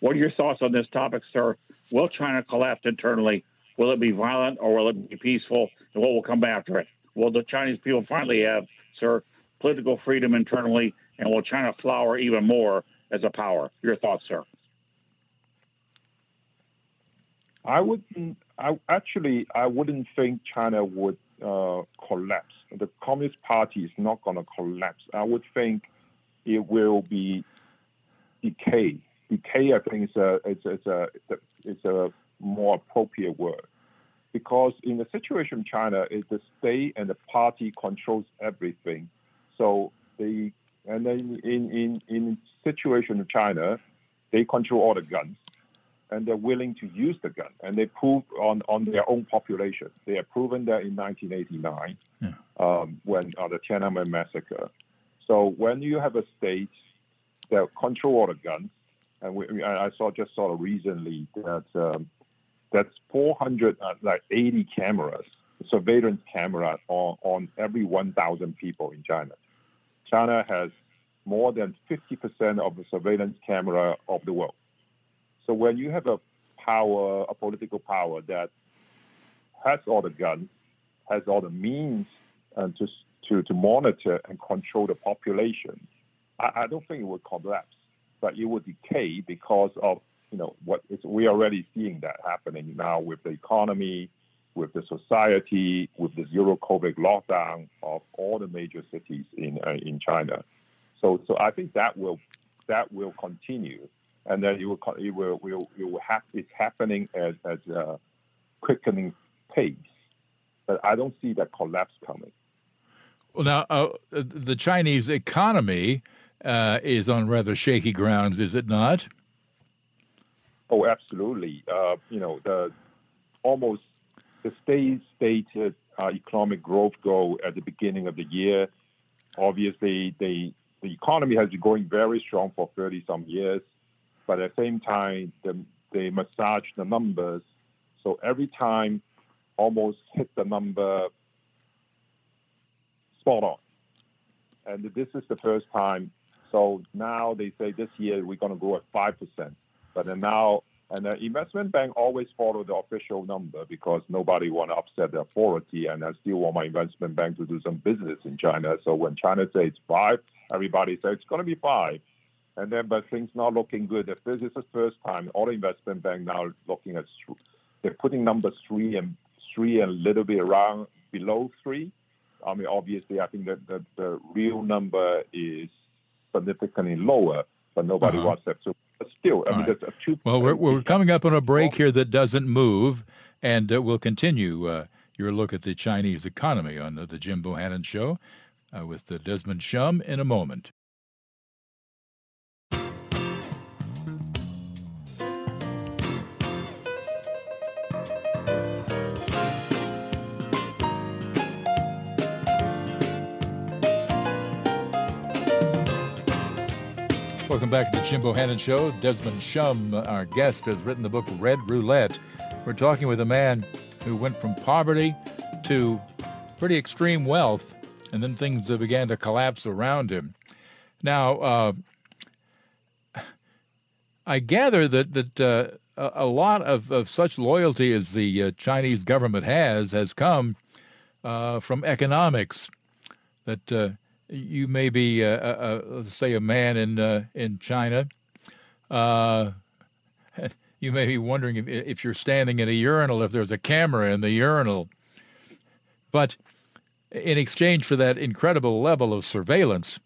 What are your thoughts on this topic, sir? Will China collapse internally? Will it be violent or will it be peaceful? And what will come after it? Will the Chinese people finally have, sir, political freedom internally? And will China flower even more as a power? Your thoughts, sir? I wouldn't. I actually, I wouldn't think China would uh, collapse. The Communist Party is not going to collapse. I would think it will be decay. Decay, I think, is a it's, it's a it's a more appropriate word because in the situation in China, is the state and the party controls everything. So they and then in in in situation of China, they control all the guns and they're willing to use the gun. And they prove on, on their own population. They have proven that in 1989 yeah. um, when uh, the Tiananmen massacre. So when you have a state that control all the guns, and we, I saw just saw recently that um, that's 400 uh, like 80 cameras, surveillance cameras on, on every 1,000 people in China. China has more than 50% of the surveillance camera of the world. So when you have a power, a political power that has all the guns, has all the means to, to, to monitor and control the population, I, I don't think it would collapse, but it would decay because of you know what is we're already seeing that happening now with the economy, with the society, with the zero COVID lockdown of all the major cities in uh, in China. So so I think that will that will continue and then it will it will will, it will have it's happening at at a quickening pace. But I don't see that collapse coming. Well, now uh, the Chinese economy uh, is on rather shaky grounds, is it not? Oh, absolutely. Uh, you know, the almost the state stated uh, economic growth goal at the beginning of the year. Obviously, they the economy has been going very strong for 30 some years but at the same time, the, they massage the numbers. So every time, almost hit the number spot on. And this is the first time. So now they say this year we're going to grow at 5%. But then now, and the investment bank always follow the official number because nobody want to upset the authority. And I still want my investment bank to do some business in China. So when China says five, everybody says it's going to be five. And then, but things not looking good. If this is the first time, all investment bank now looking at, they're putting number three and three and a little bit around below three. I mean, obviously, I think that the, the real number is significantly lower, but nobody uh-huh. wants that. So, but still, I all mean, right. a two. Well, we're, we're coming up on a break here that doesn't move, and uh, we'll continue uh, your look at the Chinese economy on the, the Jim Bohannon Show uh, with uh, Desmond Shum in a moment. Welcome back to the Jim Bohannon Show. Desmond Shum, our guest, has written the book Red Roulette. We're talking with a man who went from poverty to pretty extreme wealth, and then things began to collapse around him. Now, uh, I gather that that uh, a lot of, of such loyalty as the uh, Chinese government has has come uh, from economics. That uh, you may be, a, a, a, say, a man in uh, in China. Uh, you may be wondering if, if you're standing in a urinal, if there's a camera in the urinal. But in exchange for that incredible level of surveillance,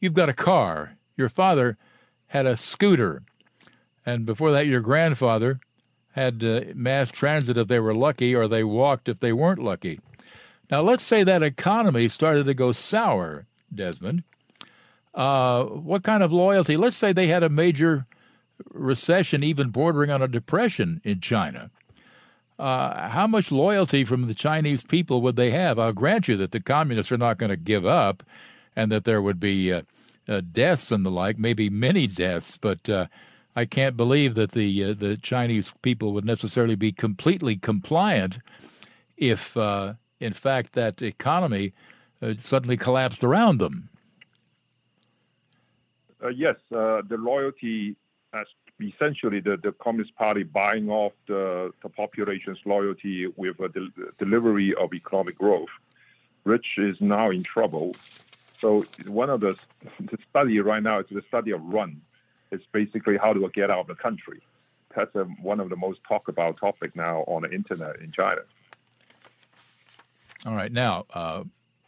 you've got a car. Your father had a scooter, and before that, your grandfather had uh, mass transit if they were lucky, or they walked if they weren't lucky. Now, let's say that economy started to go sour, Desmond. Uh, what kind of loyalty? Let's say they had a major recession, even bordering on a depression in China. uh, how much loyalty from the Chinese people would they have? I'll grant you that the communists are not going to give up, and that there would be uh, uh, deaths and the like, maybe many deaths. But uh, I can't believe that the uh, the Chinese people would necessarily be completely compliant if, in fact, that economy uh, suddenly collapsed around them. Uh, yes, uh, the loyalty essentially the, the Communist Party buying off the, the population's loyalty with a de- delivery of economic growth. Rich is now in trouble. So one of the, the study right now is the study of run. It's basically how to get out of the country. That's a, one of the most talked about topic now on the internet in China. All right, now uh,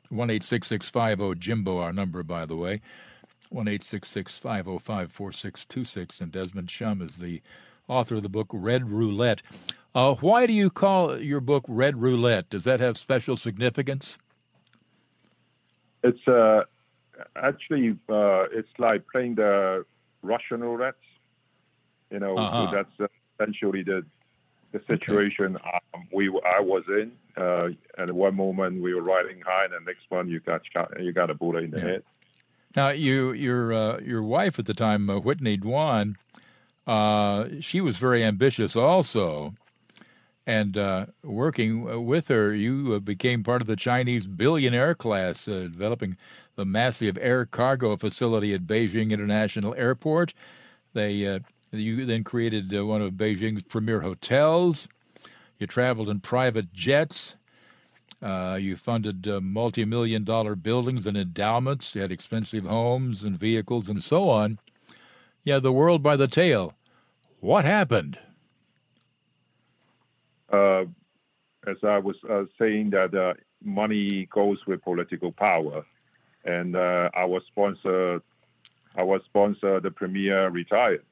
one eight six six five zero Jimbo, our number by the way. One eight six six five zero five four six two six, and Desmond Shum is the author of the book Red Roulette. Uh, why do you call your book Red Roulette? Does that have special significance? It's uh, actually uh, it's like playing the Russian roulette. You know, Uh-huh. that's essentially the the situation um, we I was in. Uh, at one moment we were riding high, and the next one you got shot, you got a bullet in the head. Now, you your uh, your wife at the time, uh, Whitney Duan, uh, she was very ambitious also, and uh, working with her, you uh, became part of the Chinese billionaire class, uh, developing the massive air cargo facility at Beijing International Airport. They uh, you then created uh, one of Beijing's premier hotels. You traveled in private jets. Uh, you funded uh, multi million dollar buildings and endowments. You had expensive homes and vehicles and so on. Yeah, the world by the tail. What happened? Uh, as I was uh, saying, that uh, money goes with political power, and our sponsor, our sponsor, the premier, retired,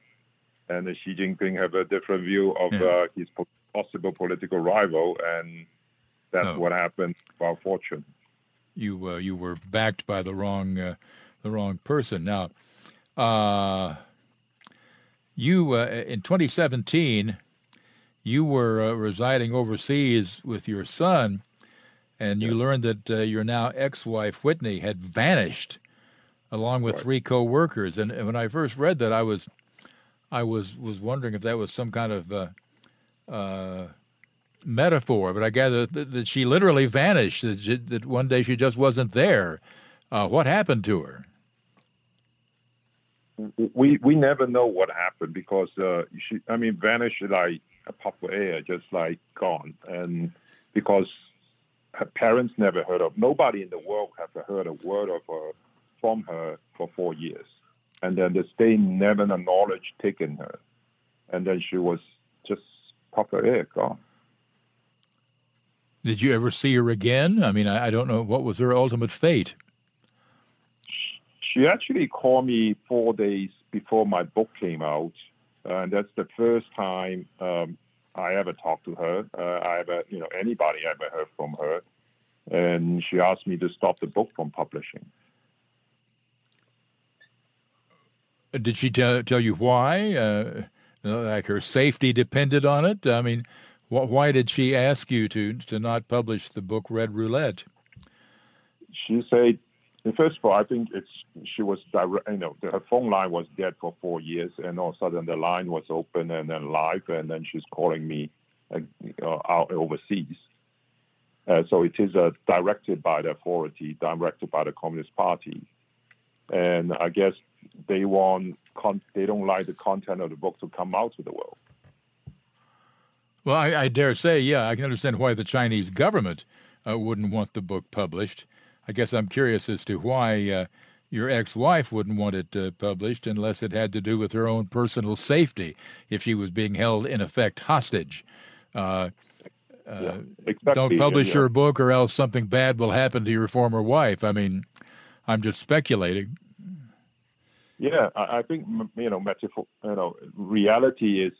and Xi Jinping have a different view of Yeah. uh, his po- possible political rival, and that's Oh. what happened. to Our fortune. You uh, you were backed by the wrong uh, the wrong person. Now, uh, you uh, in 2017, you were uh, residing overseas with your son, and you learned that uh, your now ex-wife Whitney had vanished, along with three co-workers. And, and when I first read that, I was I was was wondering if that was some kind of uh, uh, metaphor, but I gather that, that she literally vanished. That, she, that one day she just wasn't there. Uh, what happened to her? we we never know what happened because uh, she, I mean, vanished like a puff of air, just like gone, and because her parents never heard of, nobody in the world have heard a word of her from her for four years, and then the state never acknowledged taking her, and then she was just of air gone. Did you ever see her again? I mean, I, I don't know what was her ultimate fate. She actually called me four days before my book came out, and that's the first time um, I ever talked to her. Uh, I ever, you know, anybody ever heard from her, and she asked me to stop the book from publishing. Did she tell tell you why? Uh, like her safety depended on it. I mean, wh- why did she ask you to to not publish the book Red Roulette? She said, first of all, I think it's she was direct. You know, her phone line was dead for four years, and all of a sudden the line was open and then live, and then she's calling me uh, out overseas. Uh, so it is uh, directed by the authority, directed by the Communist Party, and I guess they want con- they don't like the content of the book to come out to the world. Well, I, I dare say, yeah, I can understand why the Chinese government uh, wouldn't want the book published. I guess I'm curious as to why uh, your ex-wife wouldn't want it uh, published unless it had to do with her own personal safety, if she was being held in effect hostage. Uh, uh, exactly, don't publish yeah. your book, or else something bad will happen to your former wife. I mean, I'm just speculating. Yeah, I, I think you know, metaphor. You know, reality is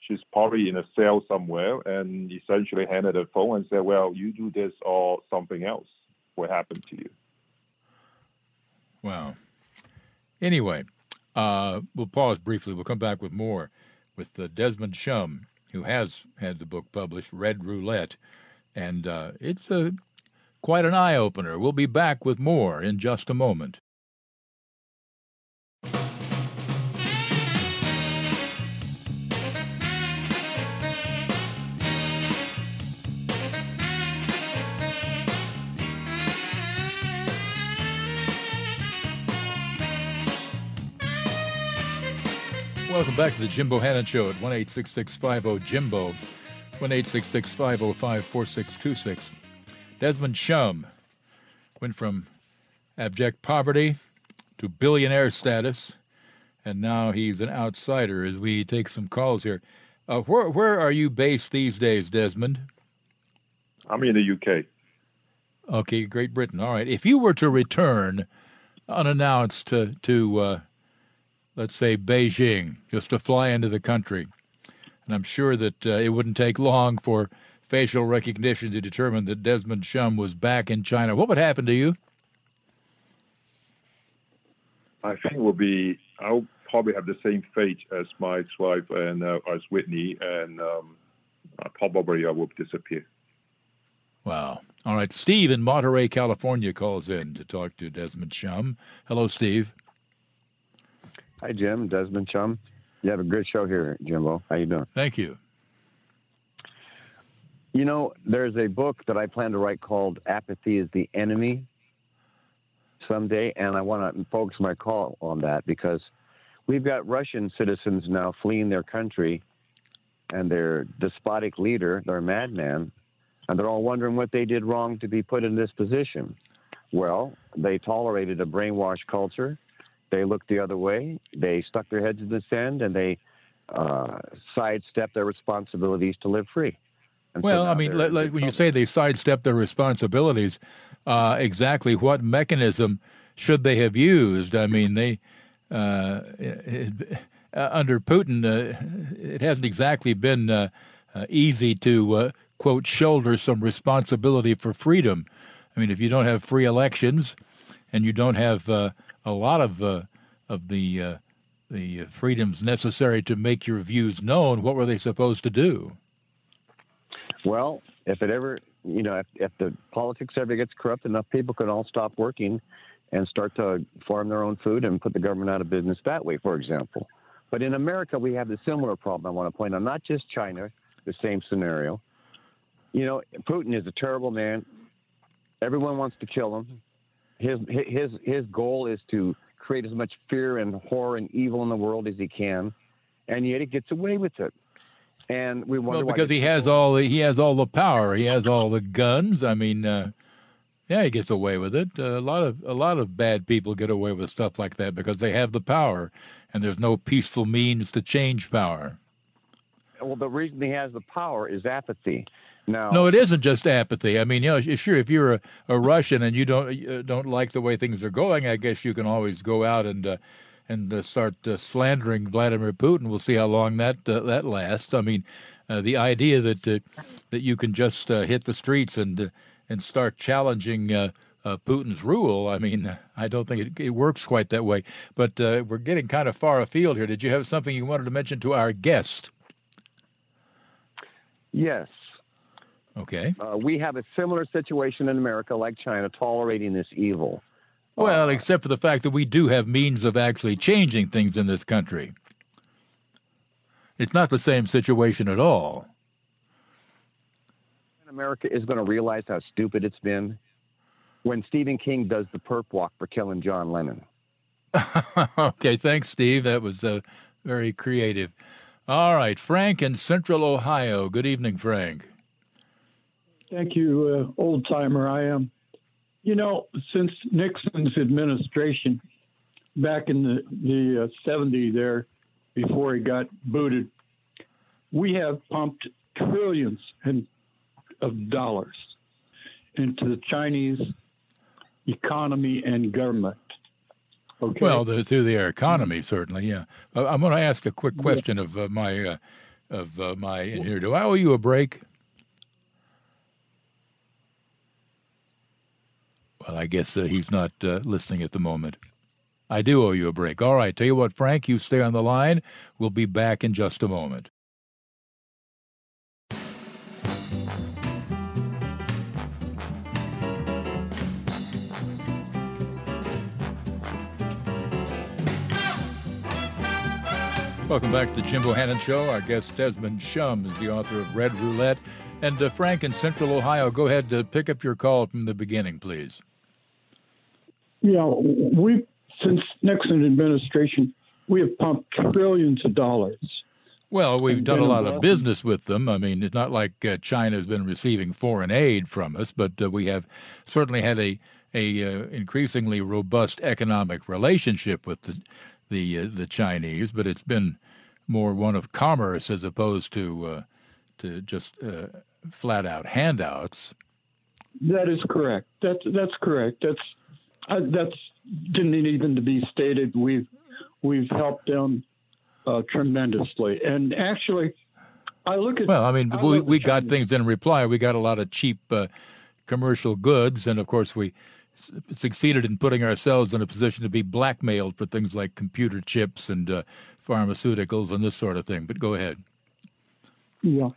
she's probably in a cell somewhere, and essentially handed a phone and said, "Well, you do this or something else will happen to you." Wow. Anyway, uh, we'll pause briefly. We'll come back with more with uh, Desmond Shum, who has had the book published, Red Roulette, and uh, it's a quite an eye opener. We'll be back with more in just a moment. Welcome back to the Jim Bohannon Show at 1 Jimbo, 1 505 4626. Desmond Shum went from abject poverty to billionaire status, and now he's an outsider as we take some calls here. Uh, where, where are you based these days, Desmond? I'm in the UK. Okay, Great Britain. All right. If you were to return unannounced to, to uh, let's say, Beijing, just to fly into the country, and I'm sure that uh, it wouldn't take long for facial recognition to determine that Desmond Shum was back in China, what would happen to you? I think will be. I'll probably have the same fate as my ex-wife and uh, as Whitney, and um, probably I will disappear. Wow. All right. Steve in Monterey, California calls in to talk to Desmond Shum. Hello, Steve. Hi, Jim. Desmond Shum. You have a good show here, Jimbo. How you doing? Thank you. You know, there's a book that I plan to write called Apathy is the Enemy someday, and I want to focus my call on that because we've got Russian citizens now fleeing their country and their despotic leader, their madman, and they're all wondering what they did wrong to be put in this position. Well, they tolerated a brainwashed culture. They looked the other way. They stuck their heads in the sand and they uh, sidestepped their responsibilities to live free. And well, so I mean, like, like when you say they sidestep their responsibilities, uh, exactly what mechanism should they have used? I mean, they uh, it, uh, under Putin, uh, it hasn't exactly been uh, uh, easy to quote shoulder some responsibility for freedom. I mean, if you don't have free elections and you don't have a lot of uh, of the uh, the freedoms necessary to make your views known, what were they supposed to do? Well, if it ever, you know, if, if the politics ever gets corrupt enough, people can all stop working and start to farm their own food and put the government out of business that way, for example. But in America, we have the similar problem. I want to point out, not just China, the same scenario. You know, Putin is a terrible man. Everyone wants to kill him. His his his goal is to create as much fear and horror and evil in the world as he can, and yet he gets away with it and we wonder well, because he has all the, he has all the power, he has all the guns. I mean, uh, yeah, he gets away with it. Uh, a lot of a lot of bad people get away with stuff like that because they have the power, and there's no peaceful means to change power. Well, the reason he has the power is apathy. No, no, it isn't just apathy. I mean, you know, sure, if you're a, a Russian and you don't uh, don't like the way things are going, I guess you can always go out and uh, and uh, start uh, slandering Vladimir Putin. We'll see how long that uh, that lasts. I mean, uh, the idea that uh, that you can just uh, hit the streets and and start challenging Putin's rule. I mean, I don't think it, it works quite that way. But we're getting kind of far afield here. Did you have something you wanted to mention to our guest? Yes. Okay. we have a similar situation in America, like China, tolerating this evil. Well, except for the fact that we do have means of actually changing things in this country. It's not the same situation at all. America is going to realize how stupid it's been when Stephen King does the perp walk for killing John Lennon. okay, thanks, Steve. That was uh, very creative. All right, Frank in Central Ohio. Good evening, Frank. Thank you, uh, old timer. I am. You know, since Nixon's administration back in the, the uh, 70s there, before he got booted, we have pumped trillions in, of dollars into the Chinese economy and government. Okay. Well, the, through their economy, certainly, yeah. Uh, I'm going to ask a quick question yeah. of uh, my uh, of uh, my engineer. Do I owe you a break? Well, I guess uh, he's not uh, listening at the moment. I do owe you a break. All right, tell you what, Frank, you stay on the line. We'll be back in just a moment. Welcome back to the Jim Bohannon Show. Our guest, Desmond Shum, is the author of Red Roulette. And uh, Frank in Central Ohio, go ahead to pick up your call from the beginning, please. Yeah, we since Nixon administration, we have pumped trillions of dollars. Well, we've done a lot of business with them. I mean, it's not like uh, China has been receiving foreign aid from us, but uh, we have certainly had a a uh, increasingly robust economic relationship with the the uh, the Chinese. But it's been more one of commerce as opposed to uh, to just uh, flat out handouts. That is correct. That's that's correct. That's uh, that's didn't need even to be stated. We've we've helped them uh, tremendously, and actually, I look at Well, I mean, I we, we got things in reply. We got a lot of cheap uh, commercial goods, and of course, we s- succeeded in putting ourselves in a position to be blackmailed for things like computer chips and uh, pharmaceuticals and this sort of thing. But go ahead. Yeah.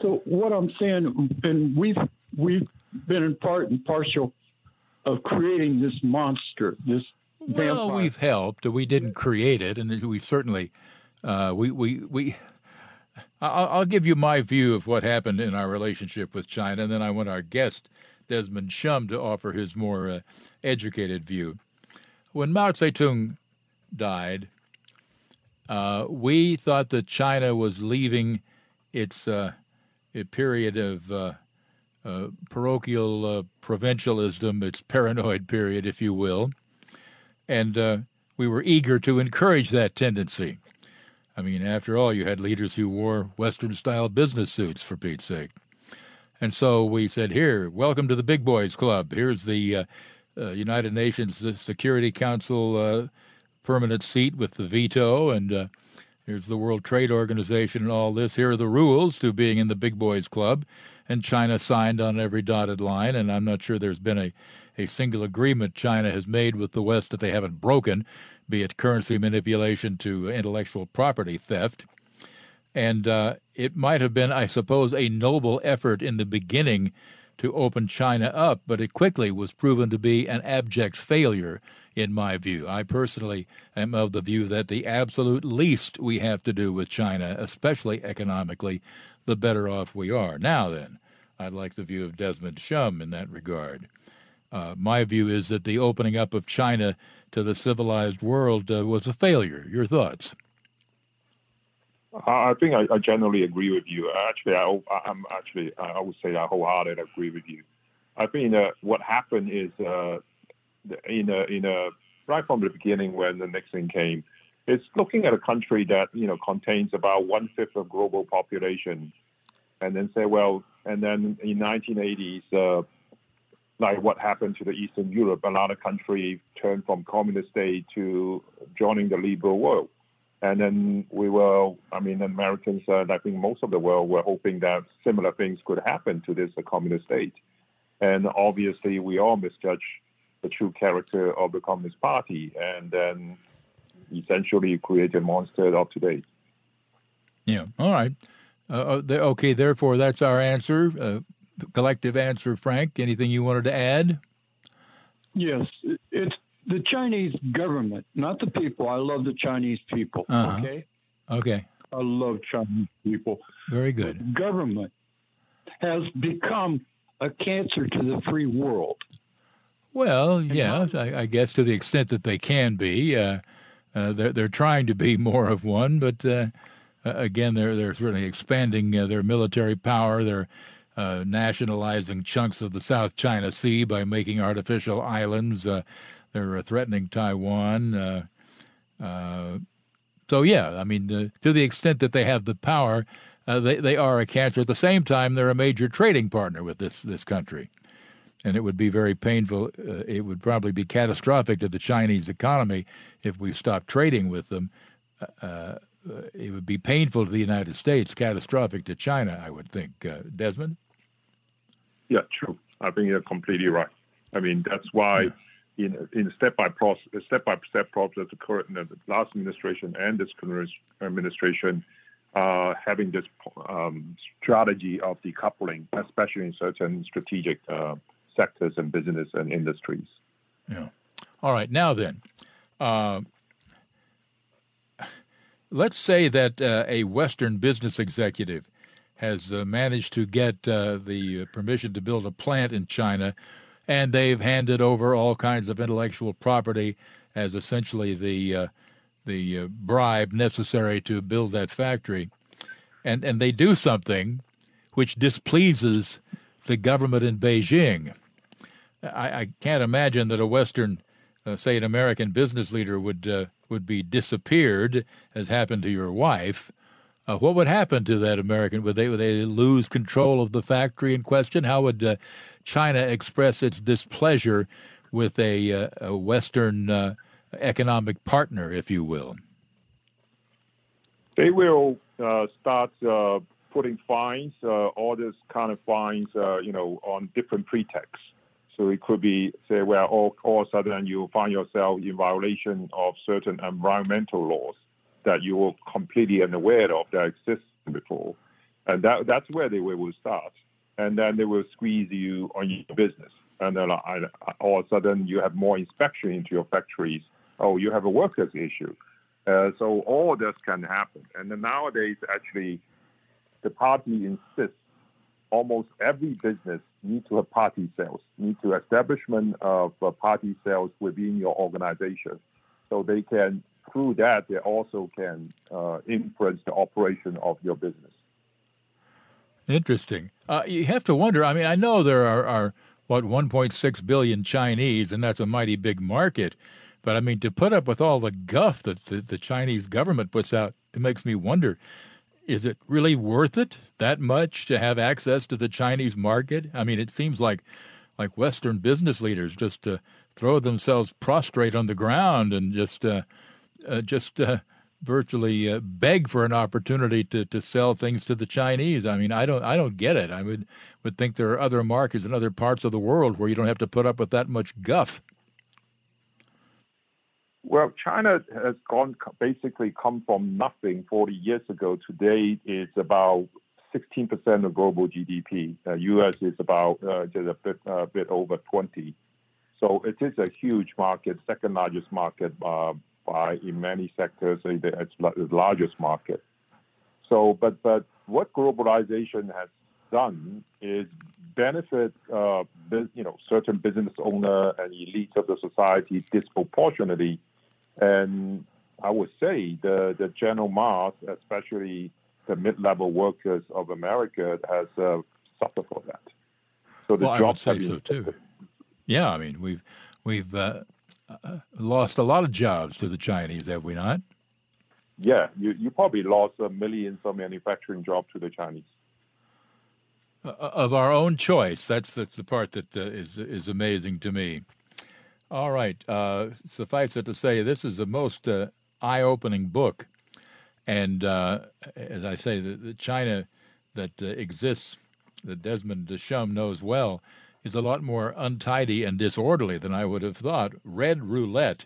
So what I'm saying, and we've we've been in part and partial of creating this monster, this Well, vampire. we've helped. We didn't create it, and we certainly uh, we we we. I'll, I'll give you my view of what happened in our relationship with China, and then I want our guest Desmond Shum to offer his more uh, educated view. When Mao Zedong died, uh, we thought that China was leaving its uh, a period of uh, parochial uh, provincialism, its paranoid period, if you will, and uh, we were eager to encourage that tendency. I mean, after all, you had leaders who wore Western style business suits, for Pete's sake. And so we said, Here, welcome to the Big Boys Club. Here's the uh, uh, United Nations Security Council uh, permanent seat with the veto, and here's the World Trade Organization and all this. Here are the rules to being in the Big Boys Club. And China signed on every dotted line, and I'm not sure there's been a, a single agreement China has made with the West that they haven't broken, be it currency manipulation to intellectual property theft. And uh, it might have been, I suppose, a noble effort in the beginning to open China up, but it quickly was proven to be an abject failure, in my view. I personally am of the view that the absolute least we have to do with China, especially economically, the better off we are. Now, then, I'd like the view of Desmond Shum in that regard. Uh, my view is that the opening up of China to the civilized world uh, was a failure. Your thoughts? I think I, I generally agree with you. Actually, I, I'm actually I would say I wholeheartedly agree with you. I think uh, what happened is uh, in a, in a right from the beginning when the Nixon came, it's looking at a country that you know contains about one fifth of global population, and then say, well, and then in 1980s, uh, like what happened to the Eastern Europe, a lot of countries turned from communist state to joining the liberal world. And then we were, I mean, Americans, uh, I think most of the world were hoping that similar things could happen to this uh, communist state. And obviously, we all misjudge the true character of the Communist Party and then essentially create a monster of today. Yeah. All right. Uh, uh, okay. Therefore, that's our answer. Uh, collective answer, Frank. Anything you wanted to add? Yes, it's the Chinese government, not the people. I love the Chinese people. Uh-huh. Okay, Okay. I love Chinese people. Very good. Government has become a cancer to the free world. Well, yeah, I, I guess to the extent that they can be, uh, uh, they're they're trying to be more of one, but uh, uh, again, they're they're certainly expanding uh, their military power. They're uh, nationalizing chunks of the South China Sea by making artificial islands. They're threatening Taiwan. So yeah, I mean, to the extent that they have the power, they they are a cancer. At the same time, they're a major trading partner with this this country and it would be very painful. Uh, it would probably be catastrophic to the Chinese economy if we stopped trading with them. Uh, uh, it would be painful to the United States, catastrophic to China, I would think. Uh, Desmond? Yeah, true. I think you're completely right. I mean, that's why in in step by process, step by step process occurred in the last administration and this current administration, uh, having this um, strategy of decoupling, especially in certain strategic uh, sectors and business and industries. Yeah. All right. Now then, uh, let's say that uh, a Western business executive has uh, managed to get uh, the permission to build a plant in China, and they've handed over all kinds of intellectual property as essentially the uh, the uh, bribe necessary to build that factory, and and they do something which displeases the government in Beijing. I, I can't imagine that a Western, uh, say, an American business leader would uh, would be disappeared, as happened to your wife. Uh, what would happen to that American? Would they would they lose control of the factory in question? How would uh, China express its displeasure with a, uh, a Western uh, economic partner, if you will? They will start putting fines, all this kind of fines, you know, on different pretexts. So it could be, say, well, all, all of a sudden you find yourself in violation of certain environmental laws that you were completely unaware of that existed before. And that, that's where they will start. And then they will squeeze you on your business. And then all of a sudden you have more inspection into your factories. Oh, you have a workers issue. Uh, so all this can happen. And nowadays, actually, the party insists almost every business need to have party sales, need to establishment of uh, party sales within your organization. So they can, through that, they also can uh, influence the operation of your business. Interesting. Uh, you have to wonder. I mean, I know there are, are what 1.6 billion Chinese, and that's a mighty big market. But I mean, to put up with all the guff that the, the Chinese government puts out, it makes me wonder is it really worth it that much to have access to the Chinese market? I mean, it seems like like Western business leaders just uh, throw themselves prostrate on the ground and just uh, uh, just uh, virtually uh, beg for an opportunity to, to sell things to the Chinese. I mean, I don't I don't get it. I would would think there are other markets in other parts of the world where you don't have to put up with that much guff. Well, China has gone basically come from nothing 40 years ago. Today, it's about 16% of global GDP. Uh, U.S. is about uh, just a bit, uh, bit over 20. So it is a huge market, second largest market uh, by in many sectors. It's the largest market. So, but but what globalization has done is benefit uh, you know certain business owner and elites of the society disproportionately and I would say the, the general mass, especially the mid-level workers of America, has uh, suffered for that. So the well, jobs I would say so too. Yeah, I mean we've we've uh, uh, lost a lot of jobs to the Chinese, have we not? Yeah, you you probably lost a millions of manufacturing jobs to the Chinese. Uh, of our own choice. That's that's the part that uh, is is amazing to me. All right. Uh, suffice it to say, this is a most uh, eye opening book. And uh, as I say, the, the China that uh, exists, that Desmond Deschamps knows well, is a lot more untidy and disorderly than I would have thought. Red Roulette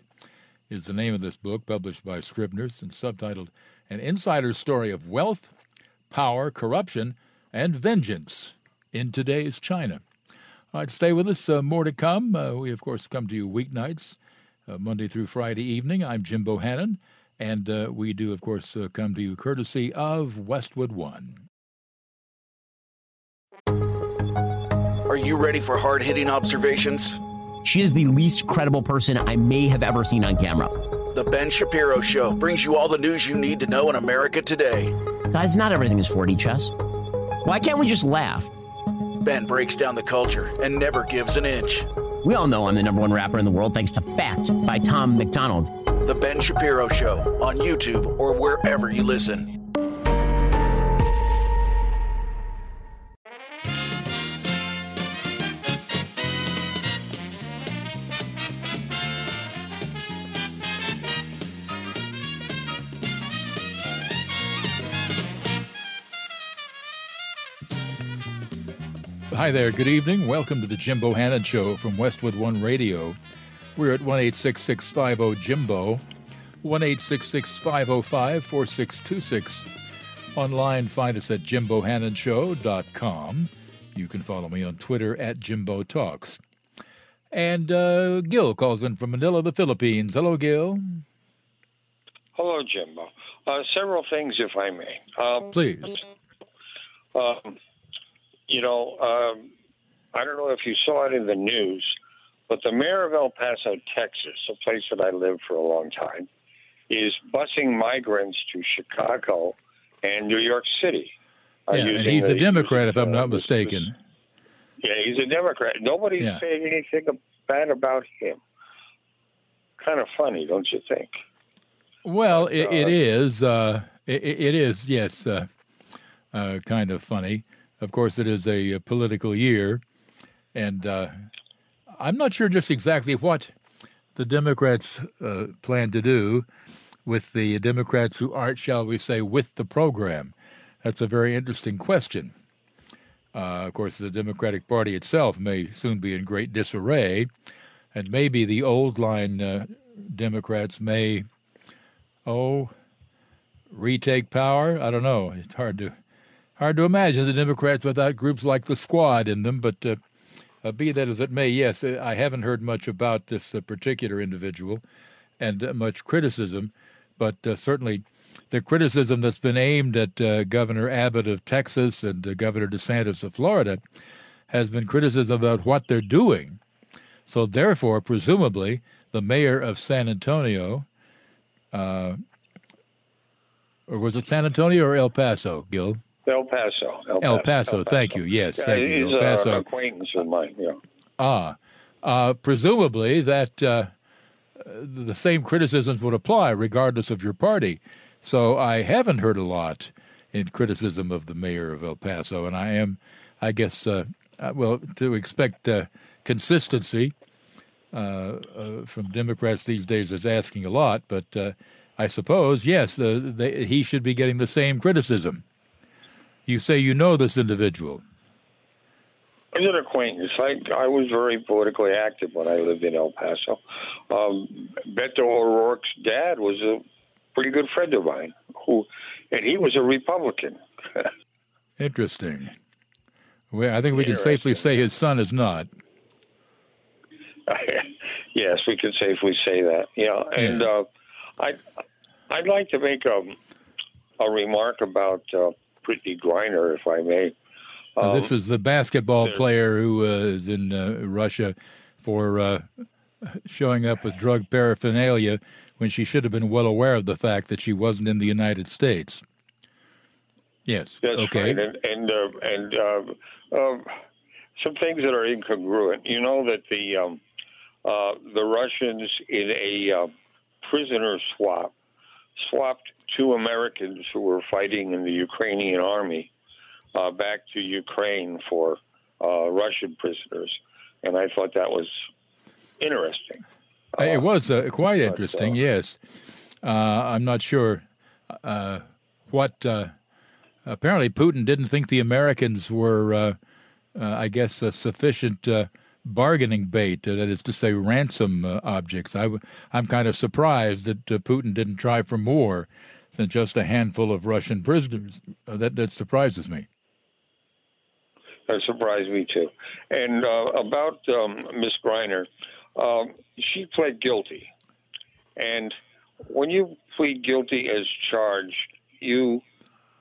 is the name of this book, published by Scribner's and subtitled An Insider's Story of Wealth, Power, Corruption, and Vengeance in Today's China. All right, stay with us. Uh, more to come. Uh, we, of course, come to you weeknights, uh, Monday through Friday evening. I'm Jim Bohannon, and uh, we do, of course, uh, come to you courtesy of Westwood One. Are you ready for hard hitting observations? She is the least credible person I may have ever seen on camera. The Ben Shapiro Show brings you all the news you need to know in America today. Guys, not everything is 4D chess. Why can't we just laugh? Ben breaks down the culture and never gives an inch. We all know I'm the number one rapper in the world thanks to Facts by Tom MacDonald. The Ben Shapiro Show on YouTube or wherever you listen. Hi there, good evening. Welcome to the Jim Bohannon Show from Westwood One Radio. We're at 1 50 Jimbo, 1 505 4626. Online, find us at jimbohannonshow.com. You can follow me on Twitter at Jimbo Talks. And uh, Gil calls in from Manila, the Philippines. Hello, Gil. Hello, Jimbo. Uh, several things, if I may. Um, Please. Um, you know, um, I don't know if you saw it in the news, but the mayor of El Paso, Texas, a place that I lived for a long time, is busing migrants to Chicago and New York City. uh, Yeah, and he's a Democrat, if I'm not mistaken. Yeah, he's a Democrat. Nobody's Yeah. saying anything bad about him. Kind of funny, don't you think? Well, it, it uh, is. Uh, it, it is. Yes, uh, uh, kind of funny. Of course, it is a, political year, and uh, I'm not sure just exactly what the Democrats uh, plan to do with the Democrats who aren't, shall we say, with the program. That's a very interesting question. Uh, of course, the Democratic Party itself may soon be in great disarray, and maybe the old line uh, Democrats may oh, retake power? I don't know. It's hard to hard to imagine the Democrats without groups like the Squad in them. But uh, uh, be that as it may, yes, uh, I haven't heard much about this uh, particular individual and much criticism, but certainly the criticism that's been aimed at Governor Abbott of Texas and Governor DeSantis of Florida has been criticism about what they're doing. So, therefore, presumably, the mayor of San Antonio, uh, or was it San Antonio or El Paso, Gil? El Paso. El Paso, thank you. Yes, Yeah, thank you. El uh, Paso. an acquaintance of mine. Yeah. Ah, uh, presumably that uh, the same criticisms would apply regardless of your party. So I haven't heard a lot in criticism of the mayor of El Paso, and I am, I guess, uh, uh, well, to expect uh, consistency uh, uh, from Democrats these days is asking a lot, but uh, I suppose, yes, uh, they, he should be getting the same criticism. You say you know this individual. As an acquaintance, I, I was very politically active when I lived in El Paso. Um, Beto O'Rourke's dad was a pretty good friend of mine, who, and he was a Republican. Interesting. Well, I think we can safely say his son is not. yes, we can safely say that. Yeah, and uh, I, I'd like to make a, a remark about uh, Brittney Griner, if I may. Uh, this Um, is the basketball player who uh, is in uh, Russia for uh, showing up with drug paraphernalia when she should have been well aware of the fact that she wasn't in the United States. Yes. That's okay. right, and and uh, and uh, uh, some things that are incongruent. You know that the um, uh, the Russians in a uh, prisoner swap swapped two Americans who were fighting in the Ukrainian army uh, back to Ukraine for uh, Russian prisoners, and I thought that was interesting. Uh, it was uh, quite but, interesting. uh, yes. Uh, I'm not sure uh, what. Uh, apparently, Putin didn't think the Americans were, uh, uh, I guess, a sufficient uh, bargaining bait. Uh, that is to say, ransom uh, objects. I w- I'm kind of surprised that uh, Putin didn't try for more than just a handful of Russian prisoners. That that surprises me. That surprised me too. And about um, Miss Griner, um, she pled guilty, and when you plead guilty as charged, you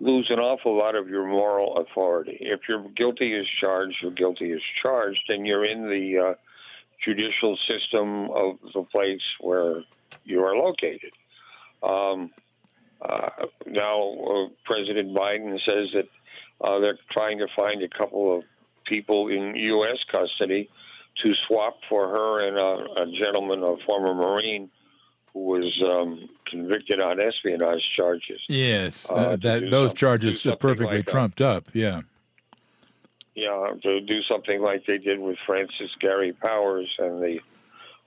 lose an awful lot of your moral authority. If you're guilty as charged, you're guilty as charged, and you're in the uh, judicial system of the place where you are located. Um, uh, now, uh, President Biden says that uh, they're trying to find a couple of people in U.S. custody to swap for her and a, a gentleman, a former Marine, who was um, convicted on espionage charges. Yes, Uh, uh, that those charges are perfectly like trumped up. Yeah. Yeah, to do something like they did with Francis Gary Powers and the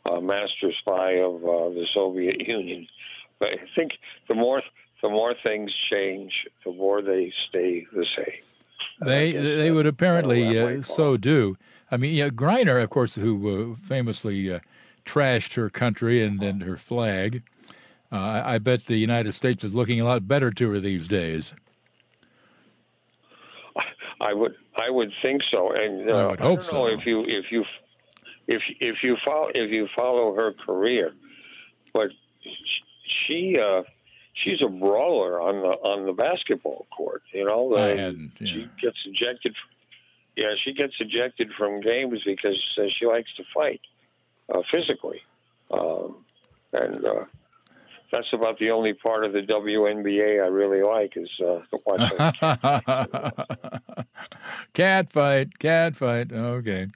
uh, master spy of uh, the Soviet Union. But I think the more the more things change, the more they stay the same. They they would apparently uh, so do. I mean, yeah, Griner, of course, who uh, famously uh, trashed her country and, and her flag. Uh, I, I bet the United States is looking a lot better to her these days. I would I would think so, and uh, I would hope don't know so. if you if you if if you follow if you follow her career, but she uh, she's a brawler on the on the basketball court. You know, I Uh, hadn't, yeah. she gets ejected. Yeah, she gets ejected from games because uh, she likes to fight uh, physically, um, and uh, that's about the only part of the WNBA I really like is uh, watching. cat fight, cat fight. Okay.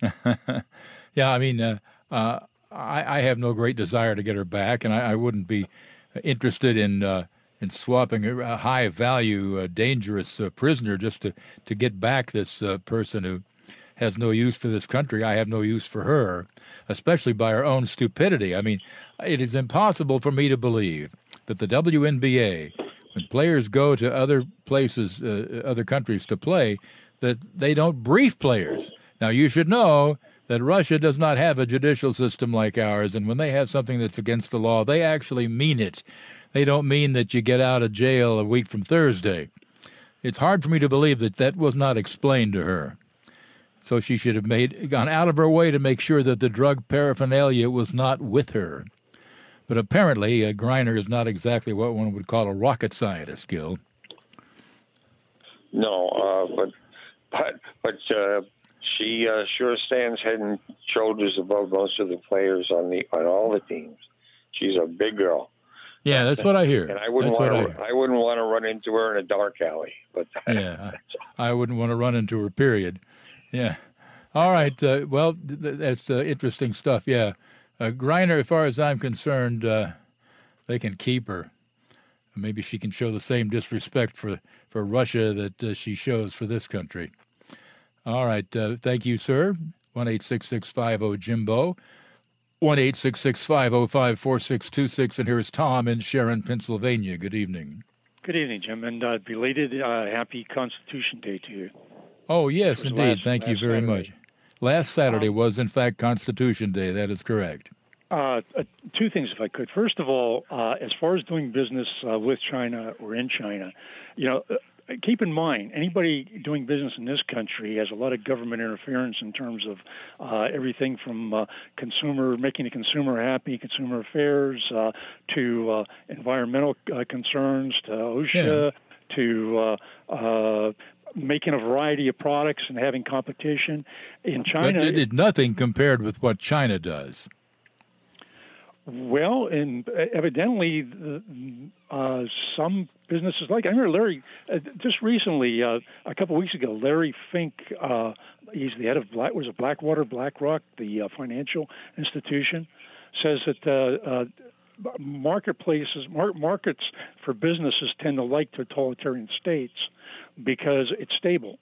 yeah, I mean, uh, uh, I, I have no great desire to get her back, and I, I wouldn't be interested in uh, in swapping a a high value, uh, dangerous uh, prisoner just to, to get back this uh, person who has no use for this country. I have no use for her, especially by her own stupidity. I mean, it is impossible for me to believe that the WNBA, when players go to other places, uh, other countries to play, that they don't brief players. Now, you should know that Russia does not have a judicial system like ours, and when they have something that's against the law, they actually mean it. They don't mean that you get out of jail a week from Thursday. It's hard for me to believe that that was not explained to her. So she should have made gone out of her way to make sure that the drug paraphernalia was not with her. But apparently, a Griner is not exactly what one would call a rocket scientist, Gil. No, uh, but but but uh, she uh, sure stands head and shoulders above most of the players on the on all the teams. She's a big girl, Yeah, that's what I hear. and I wouldn't want to. I wouldn't want to run into her in a dark alley. But yeah, I, I wouldn't want to run into her. Period. Yeah. All right. Uh, well, th- th- that's uh, interesting stuff. Yeah, uh, Griner, as far as I'm concerned, uh, they can keep her. Maybe she can show the same disrespect for for Russia that uh, she shows for this country. All right. Uh, thank you, sir. One eight six six five zero Jimbo. One eight six six five zero five four six two six. And here's Tom in Sharon, Pennsylvania. Good evening. Good evening, Jim, and uh, belated Happy Constitution Day to you. Oh, yes, indeed. last- Thank you very Saturday. much. Last Saturday was, in fact, Constitution Day. That is correct. Uh, uh, two things, if I could. First of all, uh, as far as doing business uh, with China or in China, you know, uh, keep in mind anybody doing business in this country has a lot of government interference in terms of uh, everything from uh, consumer making the consumer happy, consumer affairs, uh, to uh, environmental uh, concerns, to OSHA, to uh, uh, making a variety of products and having competition. In China, but it did nothing compared with what China does. Well, and evidently, uh, some businesses like I remember Larry uh, just recently, uh, a couple of weeks ago. Larry Fink, uh, he's the head of Black was it Blackwater BlackRock, the uh, financial institution, says that uh, uh, marketplaces, mar- markets for businesses tend to like totalitarian states because it's stable.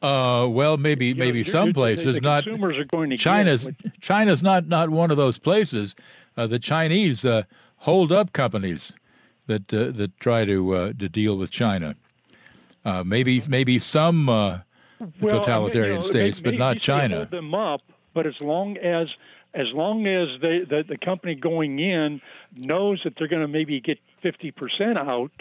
Uh, well, maybe maybe you're- some places, the not consumers are going to China's. what- China's not not one of those places. Uh, the Chinese uh, hold up companies that uh, that try to uh, to deal with China. Uh, maybe maybe some uh, Well, totalitarian I mean, you know, states, but not China. Hold them up, but as long as as long as they, the the company going in knows that they're going to maybe get fifty percent out,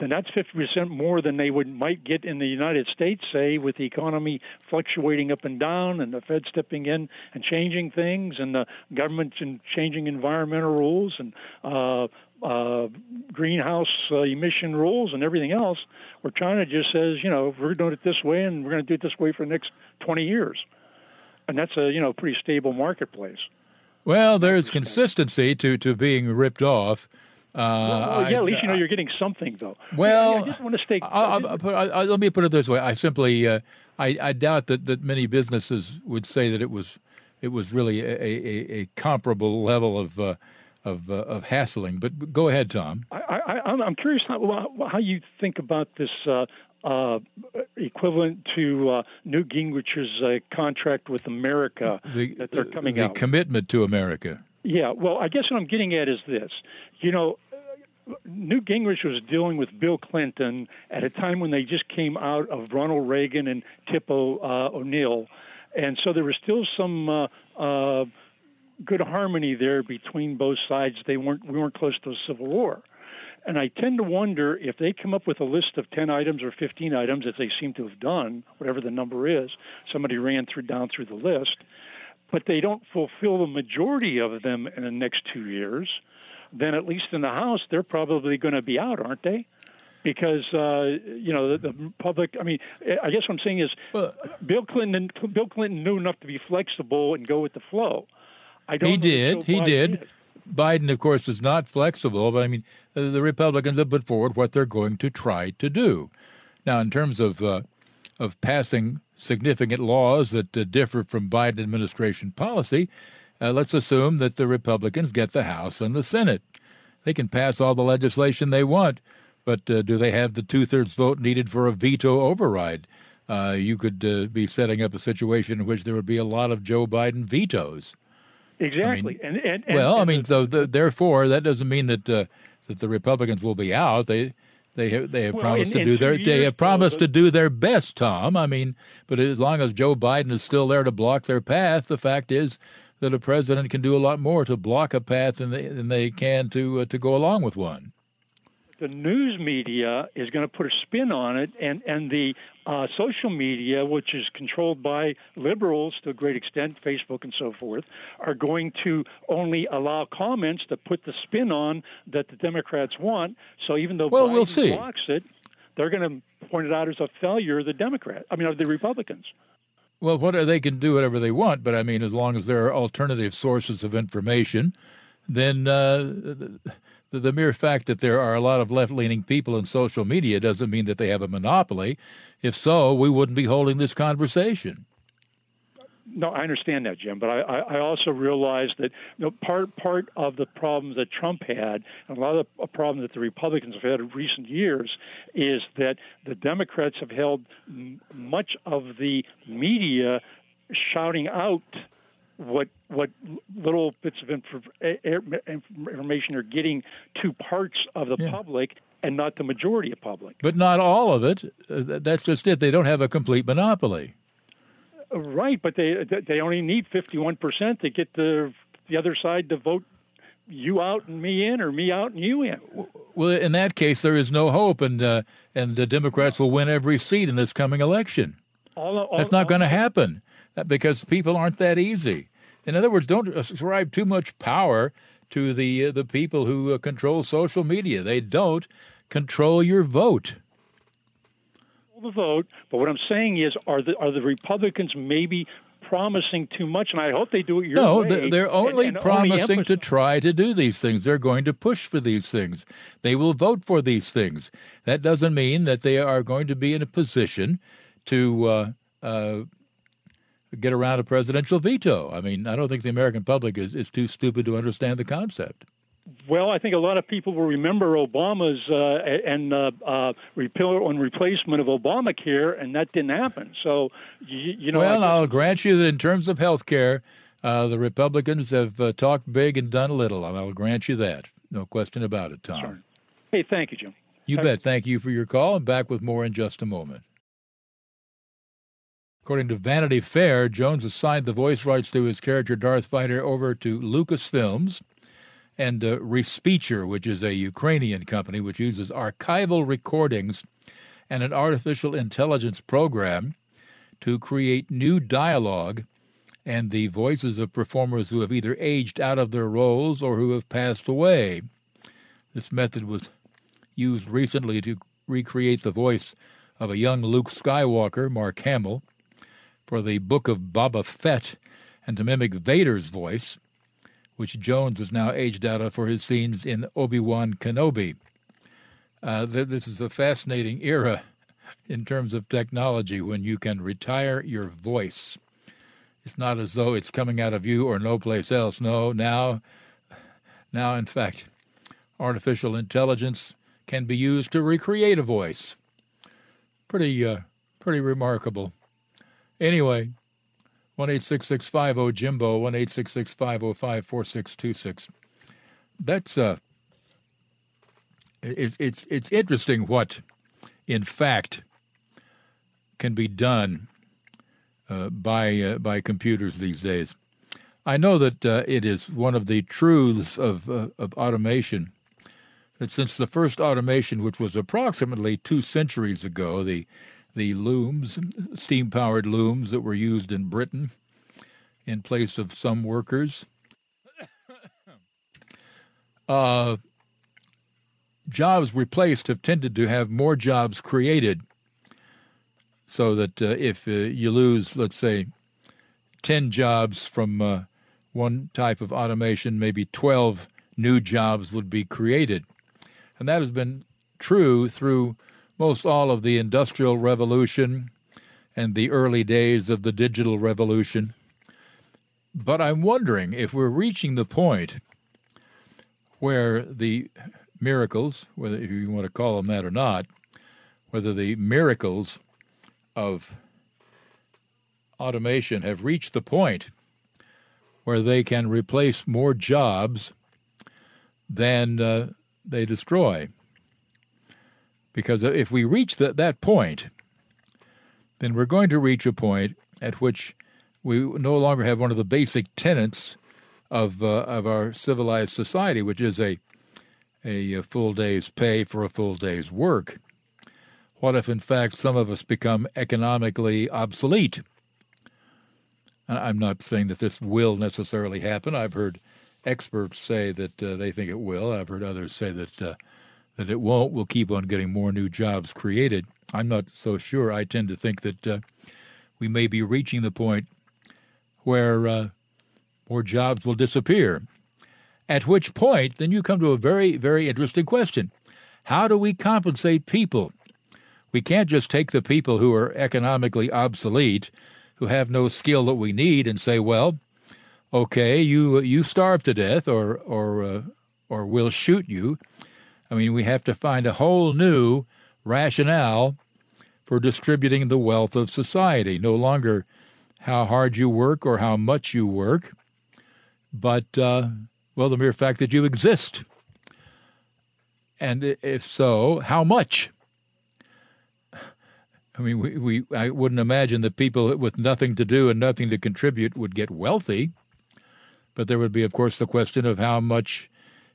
then that's fifty percent more than they would might get in the United States, say, with the economy fluctuating up and down, and the Fed stepping in and changing things, and the government ch- changing environmental rules and. Uh, uh, greenhouse uh, emission rules and everything else, where China just says, you know, we're doing it this way and we're going to do it this way for the next 20 years. And that's a, you know, pretty stable marketplace. Well, there's consistency to, to being ripped off. Uh, well, yeah, I- at least you know you're getting something, though. Well, I just want to stay. I, I, I put, I, I- let me put it this way: I simply, uh, I, I doubt that, that many businesses would say that it was, it was really a, a, a comparable level of uh, of uh, of hassling. But go ahead, Tom. I, I, I'm- I'm curious how, how you think about this uh, uh, equivalent to uh, Newt Gingrich's uh, contract with America The, that they're coming the out. commitment to America. Yeah, well, I guess what I'm getting at is this. You know, Newt Gingrich was dealing with Bill Clinton at a time when they just came out of Ronald Reagan and Tip o, uh, O'Neill, and so there was still some uh, uh, good harmony there between both sides. They weren't we weren't close to a civil war. And I tend to wonder if they come up with a list of 10 items or 15 items, as they seem to have done, whatever the number is, somebody ran through down through the list, but they don't fulfill the majority of them in the next two years. Then at least in the House, they're probably going to be out, aren't they? Because uh, you know the, the public. I mean, I guess what I'm saying is, Bill Clinton. Bill Clinton knew enough to be flexible and go with the flow. I don't. He did. He did. is. Biden, of course, is not flexible, but I mean, uh, the Republicans have put forward what they're going to try to do. Now, in terms of uh, of passing significant laws that uh, differ from Biden administration policy, uh, let's assume that the Republicans get the House and the Senate. They can pass all the legislation they want, but uh, do they have the two thirds vote needed for a veto override? Uh, you could uh, be setting up a situation in which there would be a lot of Joe Biden vetoes. Exactly. and, and, and well, I mean, so the, therefore, that doesn't mean that uh, that the Republicans will be out. They they have they have Well, promised in- to do their they have promised the- to do their best, Tom. I mean, but as long as Joe Biden is still there to block their path, the fact is that a president can do a lot more to block a path than they than they can to uh, to go along with one. the news media is going to put a spin on it, and and the uh, social media, which is controlled by liberals to a great extent, Facebook and so forth, are going to only allow comments that put the spin on that the Democrats want. So even though Well, Biden we'll see. blocks it, they're going to point it out as a failure of the Democrat. I mean, of the Republicans. Well, what they can do whatever they want, but I mean, as long as there are alternative sources of information, then uh, the, the mere fact that there are a lot of left-leaning people in social media doesn't mean that they have a monopoly. If so, we wouldn't be holding this conversation. No, I understand that, Jim, but I, I also realize that you know, part part of the problems that Trump had, and a lot of the problems that the Republicans have had in recent years, is that the Democrats have held m- much of the media shouting out what what little bits of eh, information are getting to parts of the public and not the majority of public. But not all of it. Uh, that's just it. They don't have a complete monopoly. Right, but they they only need fifty one percent to get the the other side to vote you out and me in, or me out and you in. Well, in that case, there is no hope, and uh, and the Democrats will win every seat in this coming election. All, all, That's not going to happen uh, because people aren't that easy. In other words, don't ascribe too much power to the uh, the people who uh, control social media. They don't control your vote. The vote. But what I'm saying is, are the are the Republicans maybe promising too much? And I hope they do it your no, way. they're, they're only and promising emphasize- to try to do these things. They're going to push for these things. They will vote for these things. That doesn't mean that they are going to be in a position to uh, uh, get around a presidential veto. I mean, I don't think the American public is, is too stupid to understand the concept. Well, I think a lot of people will remember Obama's uh, and uh, uh, repeal and replacement of Obamacare, and that didn't happen. So, you, you know, well, I- I'll grant you that in terms of health care, uh, the Republicans have uh, talked big and done little, and I'll grant you that. No question about it, Tom. Sure. hey, thank you, Jim. You Have- bet. Thank you for your call. and back with more in just a moment. According to Vanity Fair, Jones assigned the voice rights to his character Darth Vader over to Lucasfilms and uh, Respeecher, which is a Ukrainian company which uses archival recordings and an artificial intelligence program to create new dialogue and the voices of performers who have either aged out of their roles or who have passed away. This method was used recently to recreate the voice of a young Luke Skywalker, Mark Hamill, for the Book of Boba Fett, and to mimic Vader's voice, which Jones is now aged out of for his scenes in Obi Wan Kenobi. Uh, th- this is a fascinating era in terms of technology when you can retire your voice. It's not as though it's coming out of you or no place else. No, now, now, in fact, artificial intelligence can be used to recreate a voice. Pretty, uh, pretty remarkable. Anyway, one eight six six five zero Jimbo one eight six six five zero five four six two six. That's uh, it's it's it's interesting what, in fact, can be done uh, by uh, by computers these days. I know that uh, it is one of the truths of uh, of automation that since the first automation, which was approximately two centuries ago, the the looms, steam powered looms that were used in Britain in place of some workers. uh, jobs replaced have tended to have more jobs created. So that uh, if uh, you lose, let's say, 10 jobs from uh, one type of automation, maybe 12 new jobs would be created. And that has been true through most all of the Industrial Revolution and the early days of the digital revolution. But I'm wondering if we're reaching the point where the miracles, whether if you want to call them that or not, whether the miracles of automation have reached the point where they can replace more jobs than uh, they destroy. Because if we reach the, that point, then we're going to reach a point at which we no longer have one of the basic tenets of uh, of our civilized society, which is a a full day's pay for a full day's work. What if, in fact, some of us become economically obsolete? I'm not saying that this will necessarily happen. I've heard experts say that uh, they think it will. I've heard others say that uh, that it won't. We'll keep on getting more new jobs created. I'm not so sure. I tend to think that uh, we may be reaching the point where uh, more jobs will disappear. At which point, then you come to a very, very interesting question. How do we compensate people? We can't just take the people who are economically obsolete, who have no skill that we need, and say, well, okay, you you starve to death, or or uh, or we'll shoot you. I mean, we have to find a whole new rationale for distributing the wealth of society. No longer how hard you work or how much you work, but uh, well, the mere fact that you exist. And if so, how much? I mean, we, we I wouldn't imagine that people with nothing to do and nothing to contribute would get wealthy. But there would be, of course, the question of how much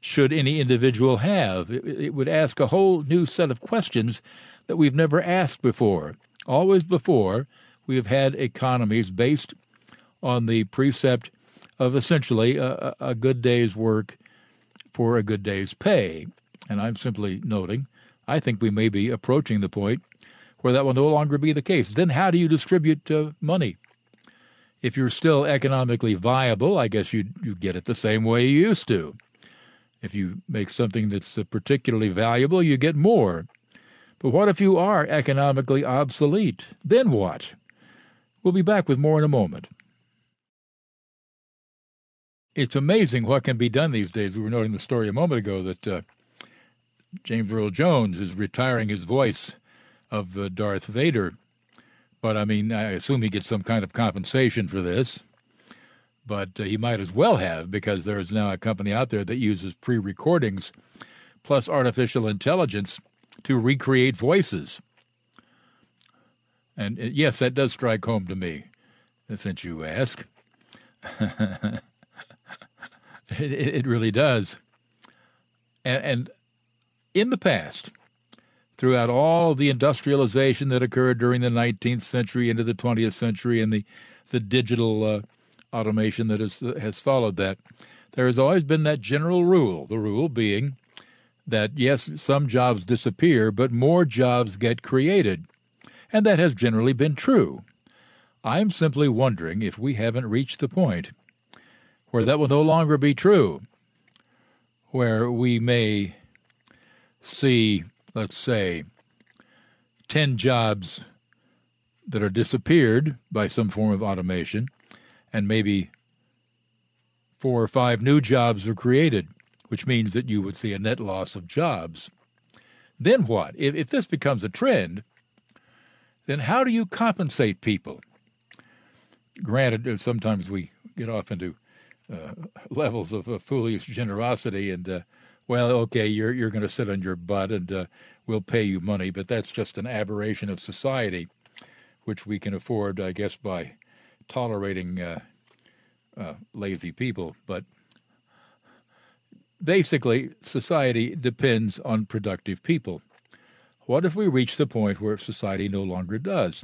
should any individual have? It, would ask a whole new set of questions that we've never asked before. Always before, we have had economies based on the precept of essentially a, a good day's work for a good day's pay. And I'm simply noting, I think we may be approaching the point where that will no longer be the case. Then how do you distribute uh, money? If you're still economically viable, I guess you you get it the same way you used to. If you make something that's uh, particularly valuable, you get more. But what if you are economically obsolete? Then what? We'll be back with more in a moment it's amazing what can be done these days. We were noting the story a moment ago that uh, James Earl Jones is retiring his voice of uh, Darth Vader. But I mean, I assume he gets some kind of compensation for this. But uh, he might as well have because there is now a company out there that uses pre recordings plus artificial intelligence to recreate voices. And uh, yes, that does strike home to me, since you ask. It, it really does. And, and in the past, throughout all the industrialization that occurred during the 19th century into the 20th century and the, the digital uh, automation that has, has followed that, there has always been that general rule, the rule being that yes, some jobs disappear, but more jobs get created. And that has generally been true. I'm simply wondering if we haven't reached the point where that will no longer be true, where we may see, let's say, 10 jobs that are disappeared by some form of automation, and maybe four or five new jobs are created, which means that you would see a net loss of jobs. Then what? If, if this becomes a trend, then how do you compensate people? Granted, sometimes we get off into uh, levels of uh, foolish generosity and uh, well okay you're you're going to sit on your butt and uh, we'll pay you money but that's just an aberration of society which we can afford i guess by tolerating uh, uh, lazy people but basically society depends on productive people what if we reach the point where society no longer does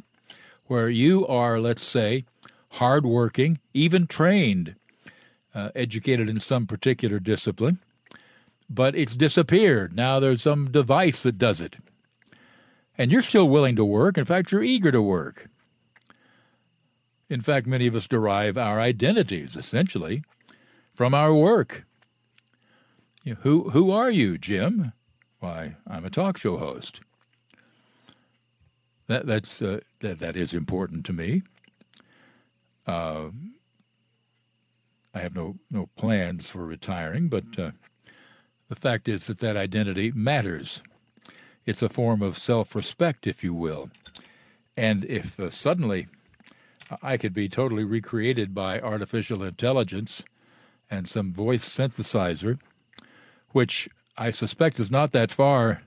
where you are let's say hardworking even trained uh, educated in some particular discipline, but it's disappeared. Now there's some device that does it. And you're still willing to work. In fact, you're eager to work. In fact, many of us derive our identities, essentially, from our work. You know, who, who are you, Jim? Why, I'm a talk show host. That, that's, uh, that, that is important to me. Uh, I have no, no plans for retiring, but uh, the fact is that that identity matters. It's a form of self respect, if you will. And if uh, suddenly I could be totally recreated by artificial intelligence and some voice synthesizer, which I suspect is not that far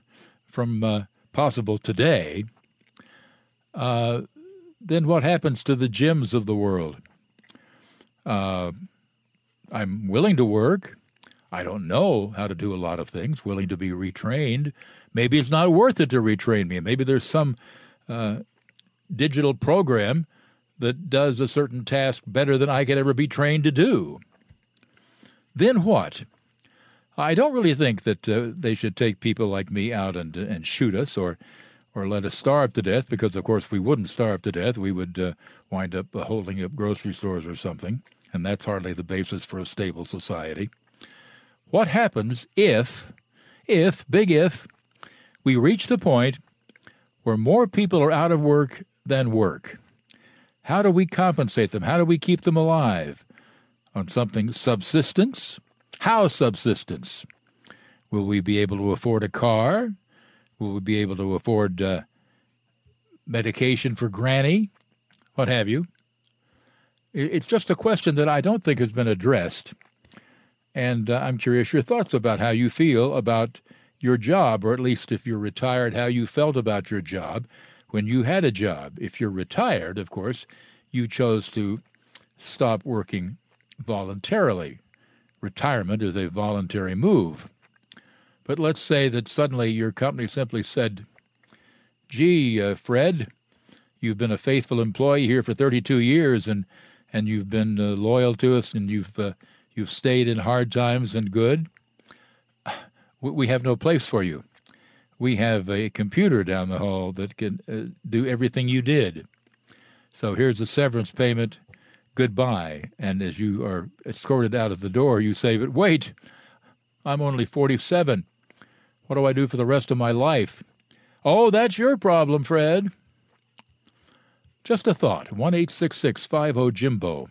from uh, possible today, uh, then what happens to the Jims of the world? Uh, I'm willing to work. I don't know how to do a lot of things, willing to be retrained. Maybe it's not worth it to retrain me. Maybe there's some uh, digital program that does a certain task better than I could ever be trained to do. Then what? I don't really think that uh, they should take people like me out and and shoot us or or let us starve to death because of course we wouldn't starve to death. We would uh, wind up uh, holding up grocery stores or something, and that's hardly the basis for a stable society. What happens if if big if we reach the point where more people are out of work than work? How do we compensate them? How do we keep them alive? On something subsistence? How subsistence? Will we be able to afford a car? Will we be able to afford uh, medication for granny? What have you? It's just a question that I don't think has been addressed. And uh, I'm curious your thoughts about how you feel about your job, or at least if you're retired, how you felt about your job when you had a job. If you're retired, of course, you chose to stop working voluntarily. Retirement is a voluntary move. But let's say that suddenly your company simply said, Gee, uh, Fred, you've been a faithful employee here for 32 years and, and you've been uh, loyal to us and you've, uh, you've stayed in hard times and good. We have no place for you we have a computer down the hall that can uh, do everything you did. So here's a severance payment. Goodbye. And as you are escorted out of the door, you say, But wait, I'm only 47. What do I do for the rest of my life? Oh, that's your problem, Fred. Just a thought. 1 50 Jimbo.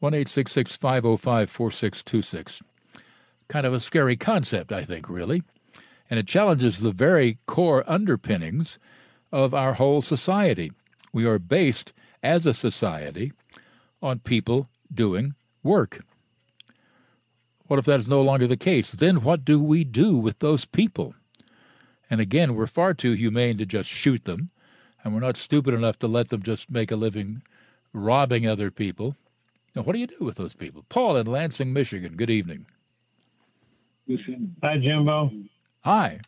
1 505 4626. Kind of a scary concept, I think, really and it challenges the very core underpinnings of our whole society. We are based as a society on people doing work. What if that is no longer the case? Then what do we do with those people? And again, we're far too humane to just shoot them, and we're not stupid enough to let them just make a living robbing other people. Now, what do you do with those people? Paul in Lansing, Michigan. Good evening. Hi, Jimbo. Hi.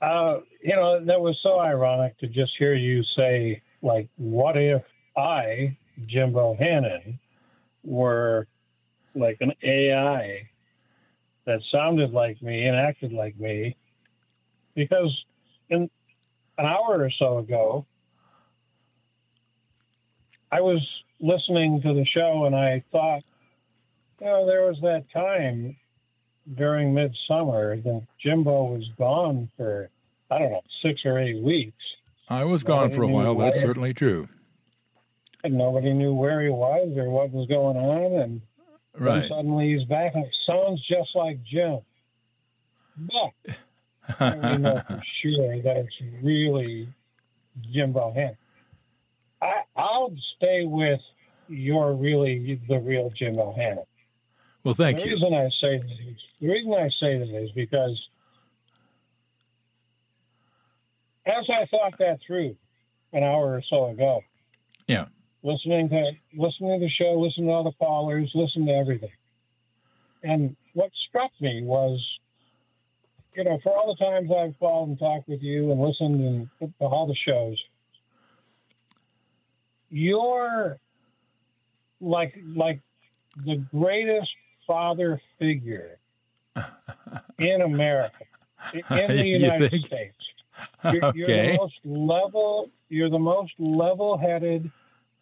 Uh, you know, that was so ironic to just hear you say, like, what if I, Jim Bohannon, were like an AI that sounded like me and acted like me? Because in an hour or so ago, I was listening to the show and I thought, you know, there was that time during midsummer that Jimbo was gone for I don't know six or eight weeks. I was gone for a while. That's certainly true. And nobody knew where he was or what was going on, and right. then suddenly he's back. And it sounds just like Jim, but I know for sure that it's really Jimbo. I, I'll stay with you're really the real Jim Bohannon. Well, thank the you. Reason I say that is, the reason I say that is because as I thought that through an hour or so ago, yeah, listening to listening to the show, listening to all the callers, listening to everything, and what struck me was, you know, for all the times I've called and talked with you and listened and to all the shows, you're like like the greatest father figure in America, in the United? States. You're, you're the most level. You're the most level-headed.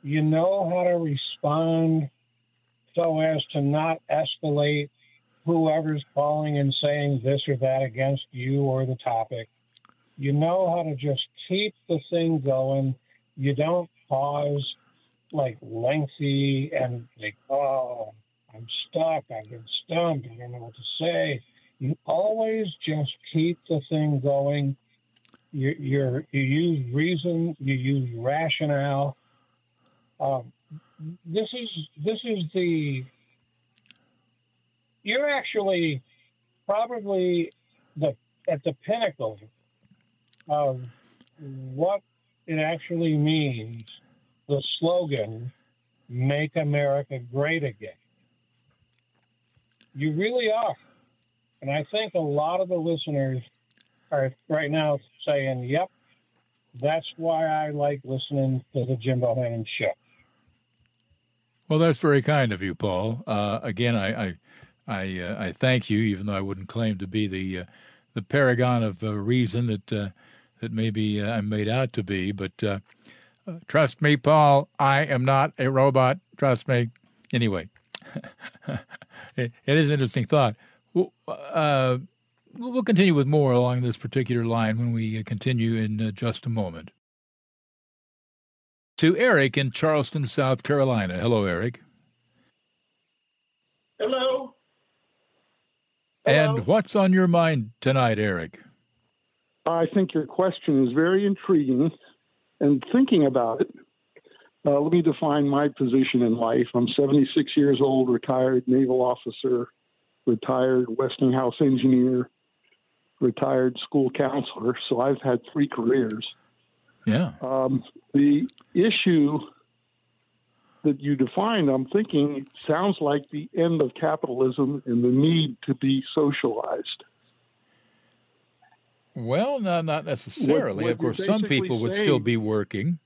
You know how to respond so as to not escalate whoever's calling and saying this or that against you or the topic. You know how to just keep the thing going. You don't pause like lengthy and like, oh, I'm stuck. I've been stumped. I don't know what to say. You always just keep the thing going. You, you use reason. You use rationale. Um, this is this is the. You're actually probably the at the pinnacle of what it actually means. The slogan "Make America Great Again." You really are. And I think a lot of the listeners are right now saying, yep, that's why I like listening to the Jim Bohannon show. Well, that's very kind of you, Paul. Uh, again, I I I, uh, I thank you, even though I wouldn't claim to be the uh, the paragon of uh, reason that uh, that maybe uh, I'm made out to be. But trust me, Paul, I am not a robot. Trust me. Anyway, it, it is an interesting thought. Well, uh, we'll continue with more along this particular line when we uh, continue in uh, just a moment. To Eric in Charleston, South Carolina. Hello, Eric. Hello. And what's on your mind tonight, Eric? I think your question is very intriguing. And thinking about it, uh, let me define my position in life. I'm 76 years old, retired naval officer, retired Westinghouse engineer, retired school counselor. So I've had three careers. Yeah. Um, the issue that you defined, I'm thinking, sounds like the end of capitalism and the need to be socialized. Well, no, not necessarily. what of course, some people would saying- still be working.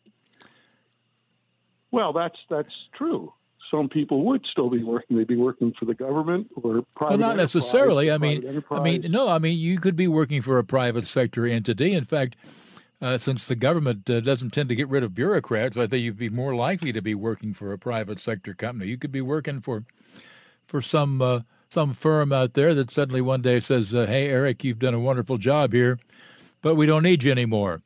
Well, that's that's true. Some people would still be working. They'd be working for the government or private. Well, not necessarily. I mean, I mean, no. I mean, you could be working for a private sector entity. In fact, uh, since the government uh, doesn't tend to get rid of bureaucrats, I think you'd be more likely to be working for a private sector company. You could be working for for some uh, some firm out there that suddenly one day says, uh, "Hey, Eric, you've done a wonderful job here, but we don't need you anymore.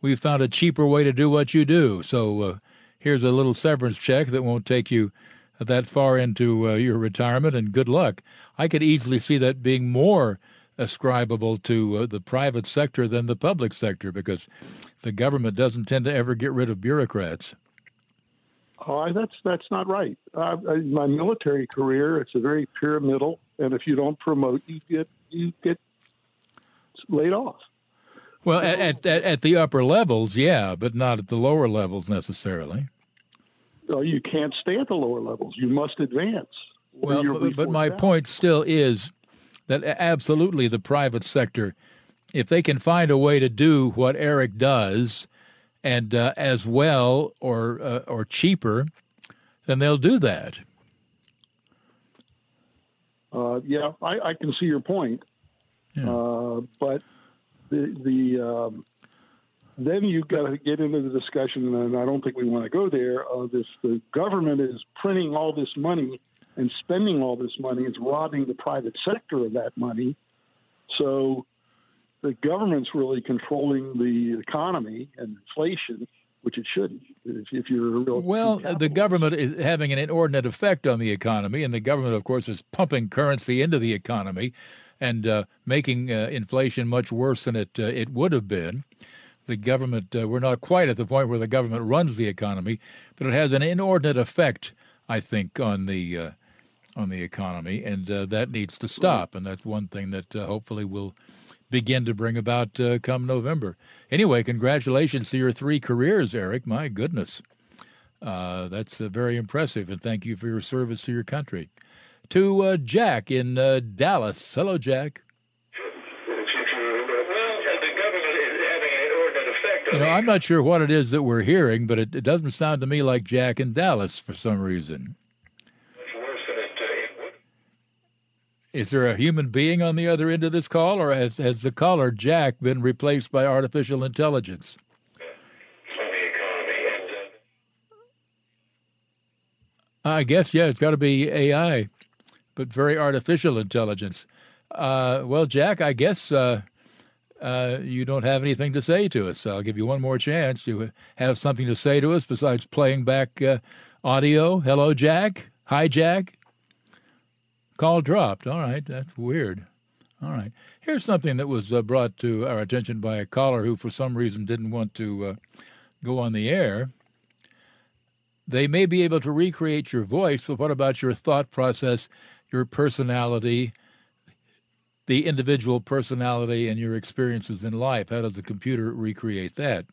We've found a cheaper way to do what you do. So uh, here's a little severance check that won't take you that far into uh, your retirement, and good luck." I could easily see that being more ascribable to uh, the private sector than the public sector because the government doesn't tend to ever get rid of bureaucrats. Oh, that's that's not right. Uh, in my military career, it's a very pyramidal, and if you don't promote, you get you get laid off. Well, at, at at the upper levels, yeah, but not at the lower levels necessarily. Uh, you can't stay at the lower levels. You must advance. Well, but, but my out. point still is that absolutely the private sector, if they can find a way to do what Eric does, and uh, as well or uh, or cheaper, then they'll do that. Uh, yeah, I, I can see your point, uh, but the the um, then you've got to get into the discussion, and I don't think we want to go there. Of if the government is printing all this money and spending all this money, it's robbing the private sector of that money. So the government's really controlling the economy and inflation, which it shouldn't. If, if you're a real Well, the government is having an inordinate effect on the economy, and the government, of course, is pumping currency into the economy and uh, making uh, inflation much worse than it uh, it would have been. The government, uh, we're not quite at the point where the government runs the economy, but it has an inordinate effect, I think, on the uh, on the economy, and uh, that needs to stop. And that's one thing that hopefully will begin to bring about come November. Anyway, congratulations to your three careers, Eric. My goodness. That's very impressive, and thank you for your service to your country. To uh, Jack in uh, Dallas. Hello, Jack. You know, I'm not sure what it is that we're hearing, but it, it doesn't sound to me like Jack in Dallas for some reason. Is there a human being on the other end of this call, or has, has the caller, Jack, been replaced by artificial intelligence? I guess, yeah, it's got to be AI, but very artificial intelligence. Uh, well, Jack, I guess uh, uh, you don't have anything to say to us. I'll give you one more chance to have something to say to us besides playing back uh, audio. Hello, Jack. Hi, Jack. Call dropped. All right, that's weird. All right. Here's something that was uh, brought to our attention by a caller who, for some reason, didn't want to uh, go on the air. They may be able to recreate your voice, but what about your thought process, your personality, the individual personality, and your experiences in life? How does the computer recreate that?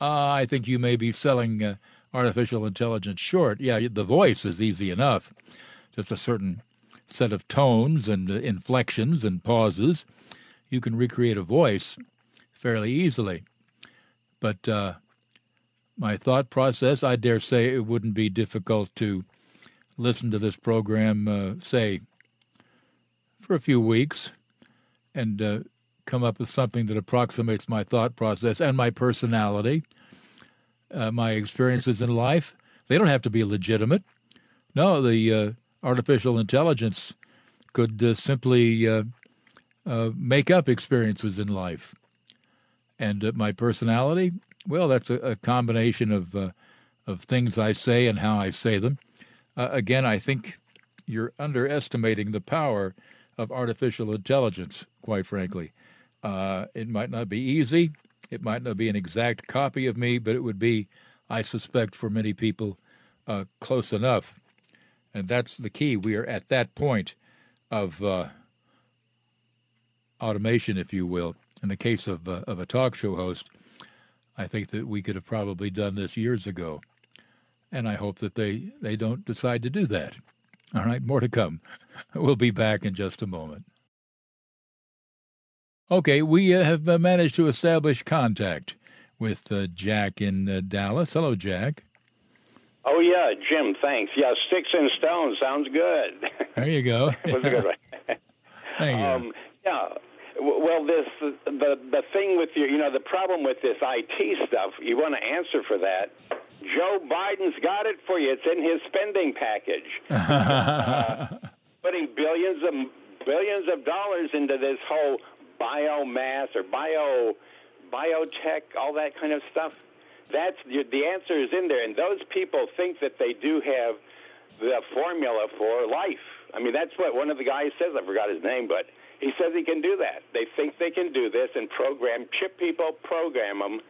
Uh, I think you may be selling uh, artificial intelligence short. Yeah, the voice is easy enough, just a certain set of tones and uh, inflections and pauses. You can recreate a voice fairly easily. But uh, my thought process, I dare say it wouldn't be difficult to listen to this program, uh, say, for a few weeks and uh, come up with something that approximates my thought process and my personality, uh, my experiences in life. They don't have to be legitimate. No, the uh, artificial intelligence could uh, simply uh, make up experiences in life. And my personality, well, that's a, a combination of of things I say and how I say them. Uh, again, I think you're underestimating the power of artificial intelligence. Quite frankly, uh, it might not be easy. It might not be an exact copy of me, but it would be, I suspect, for many people, uh, close enough. And that's the key. We are at that point of uh, automation, if you will. In the case of uh, of a talk show host I think that we could have probably done this years ago. And I hope that they, they don't decide to do that. All right, more to come. We'll be back in just a moment. Okay, we uh, have uh, managed to establish contact with uh, Jack in uh, Dallas. Hello, Jack. Oh yeah, Jim. Thanks. Yeah, sticks and stones sounds good. There you go. was a good one. Thank you. Um, yeah, well, this the the thing with your, you know, the problem with this IT stuff. You want to answer for that. Joe Biden's got it for you. It's in his spending package. uh, putting billions of billions of dollars into this whole biomass or bio biotech, all that kind of stuff. That's the answer is in there, and those people think that they do have the formula for life. I mean, that's what one of the guys says. I forgot his name, but he says he can do that. They think they can do this and program, chip people, program them,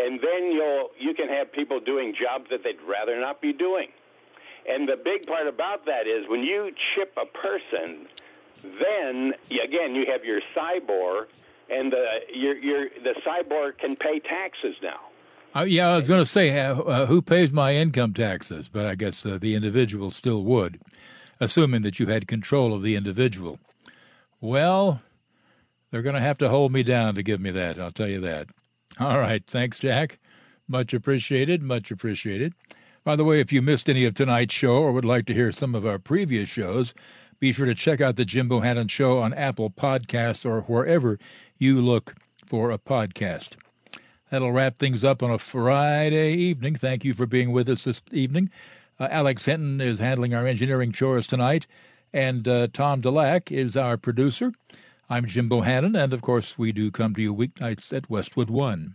and then you'll you can have people doing jobs that they'd rather not be doing. And the big part about that is when you chip a person, then again you have your cyborg, and the your your the cyborg can pay taxes now. Uh, yeah, I was going to say uh, uh, who pays my income taxes, but I guess uh, the individual still would, assuming that you had control of the individual. Well, they're going to have to hold me down to give me that. I'll tell you that. All right. Thanks, Jack. Much appreciated. Much appreciated. By the way, if you missed any of tonight's show or would like to hear some of our previous shows, be sure to check out the Jim Bohannon Show on Apple Podcasts or wherever you look for a podcast. That'll wrap things up on a Friday evening. Thank you for being with us this evening. Uh, Alex Hinton is handling our engineering chores tonight. And uh, Tom Dulac is our producer. I'm Jim Bohannon, and of course, we do come to you weeknights at Westwood One.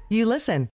you listen.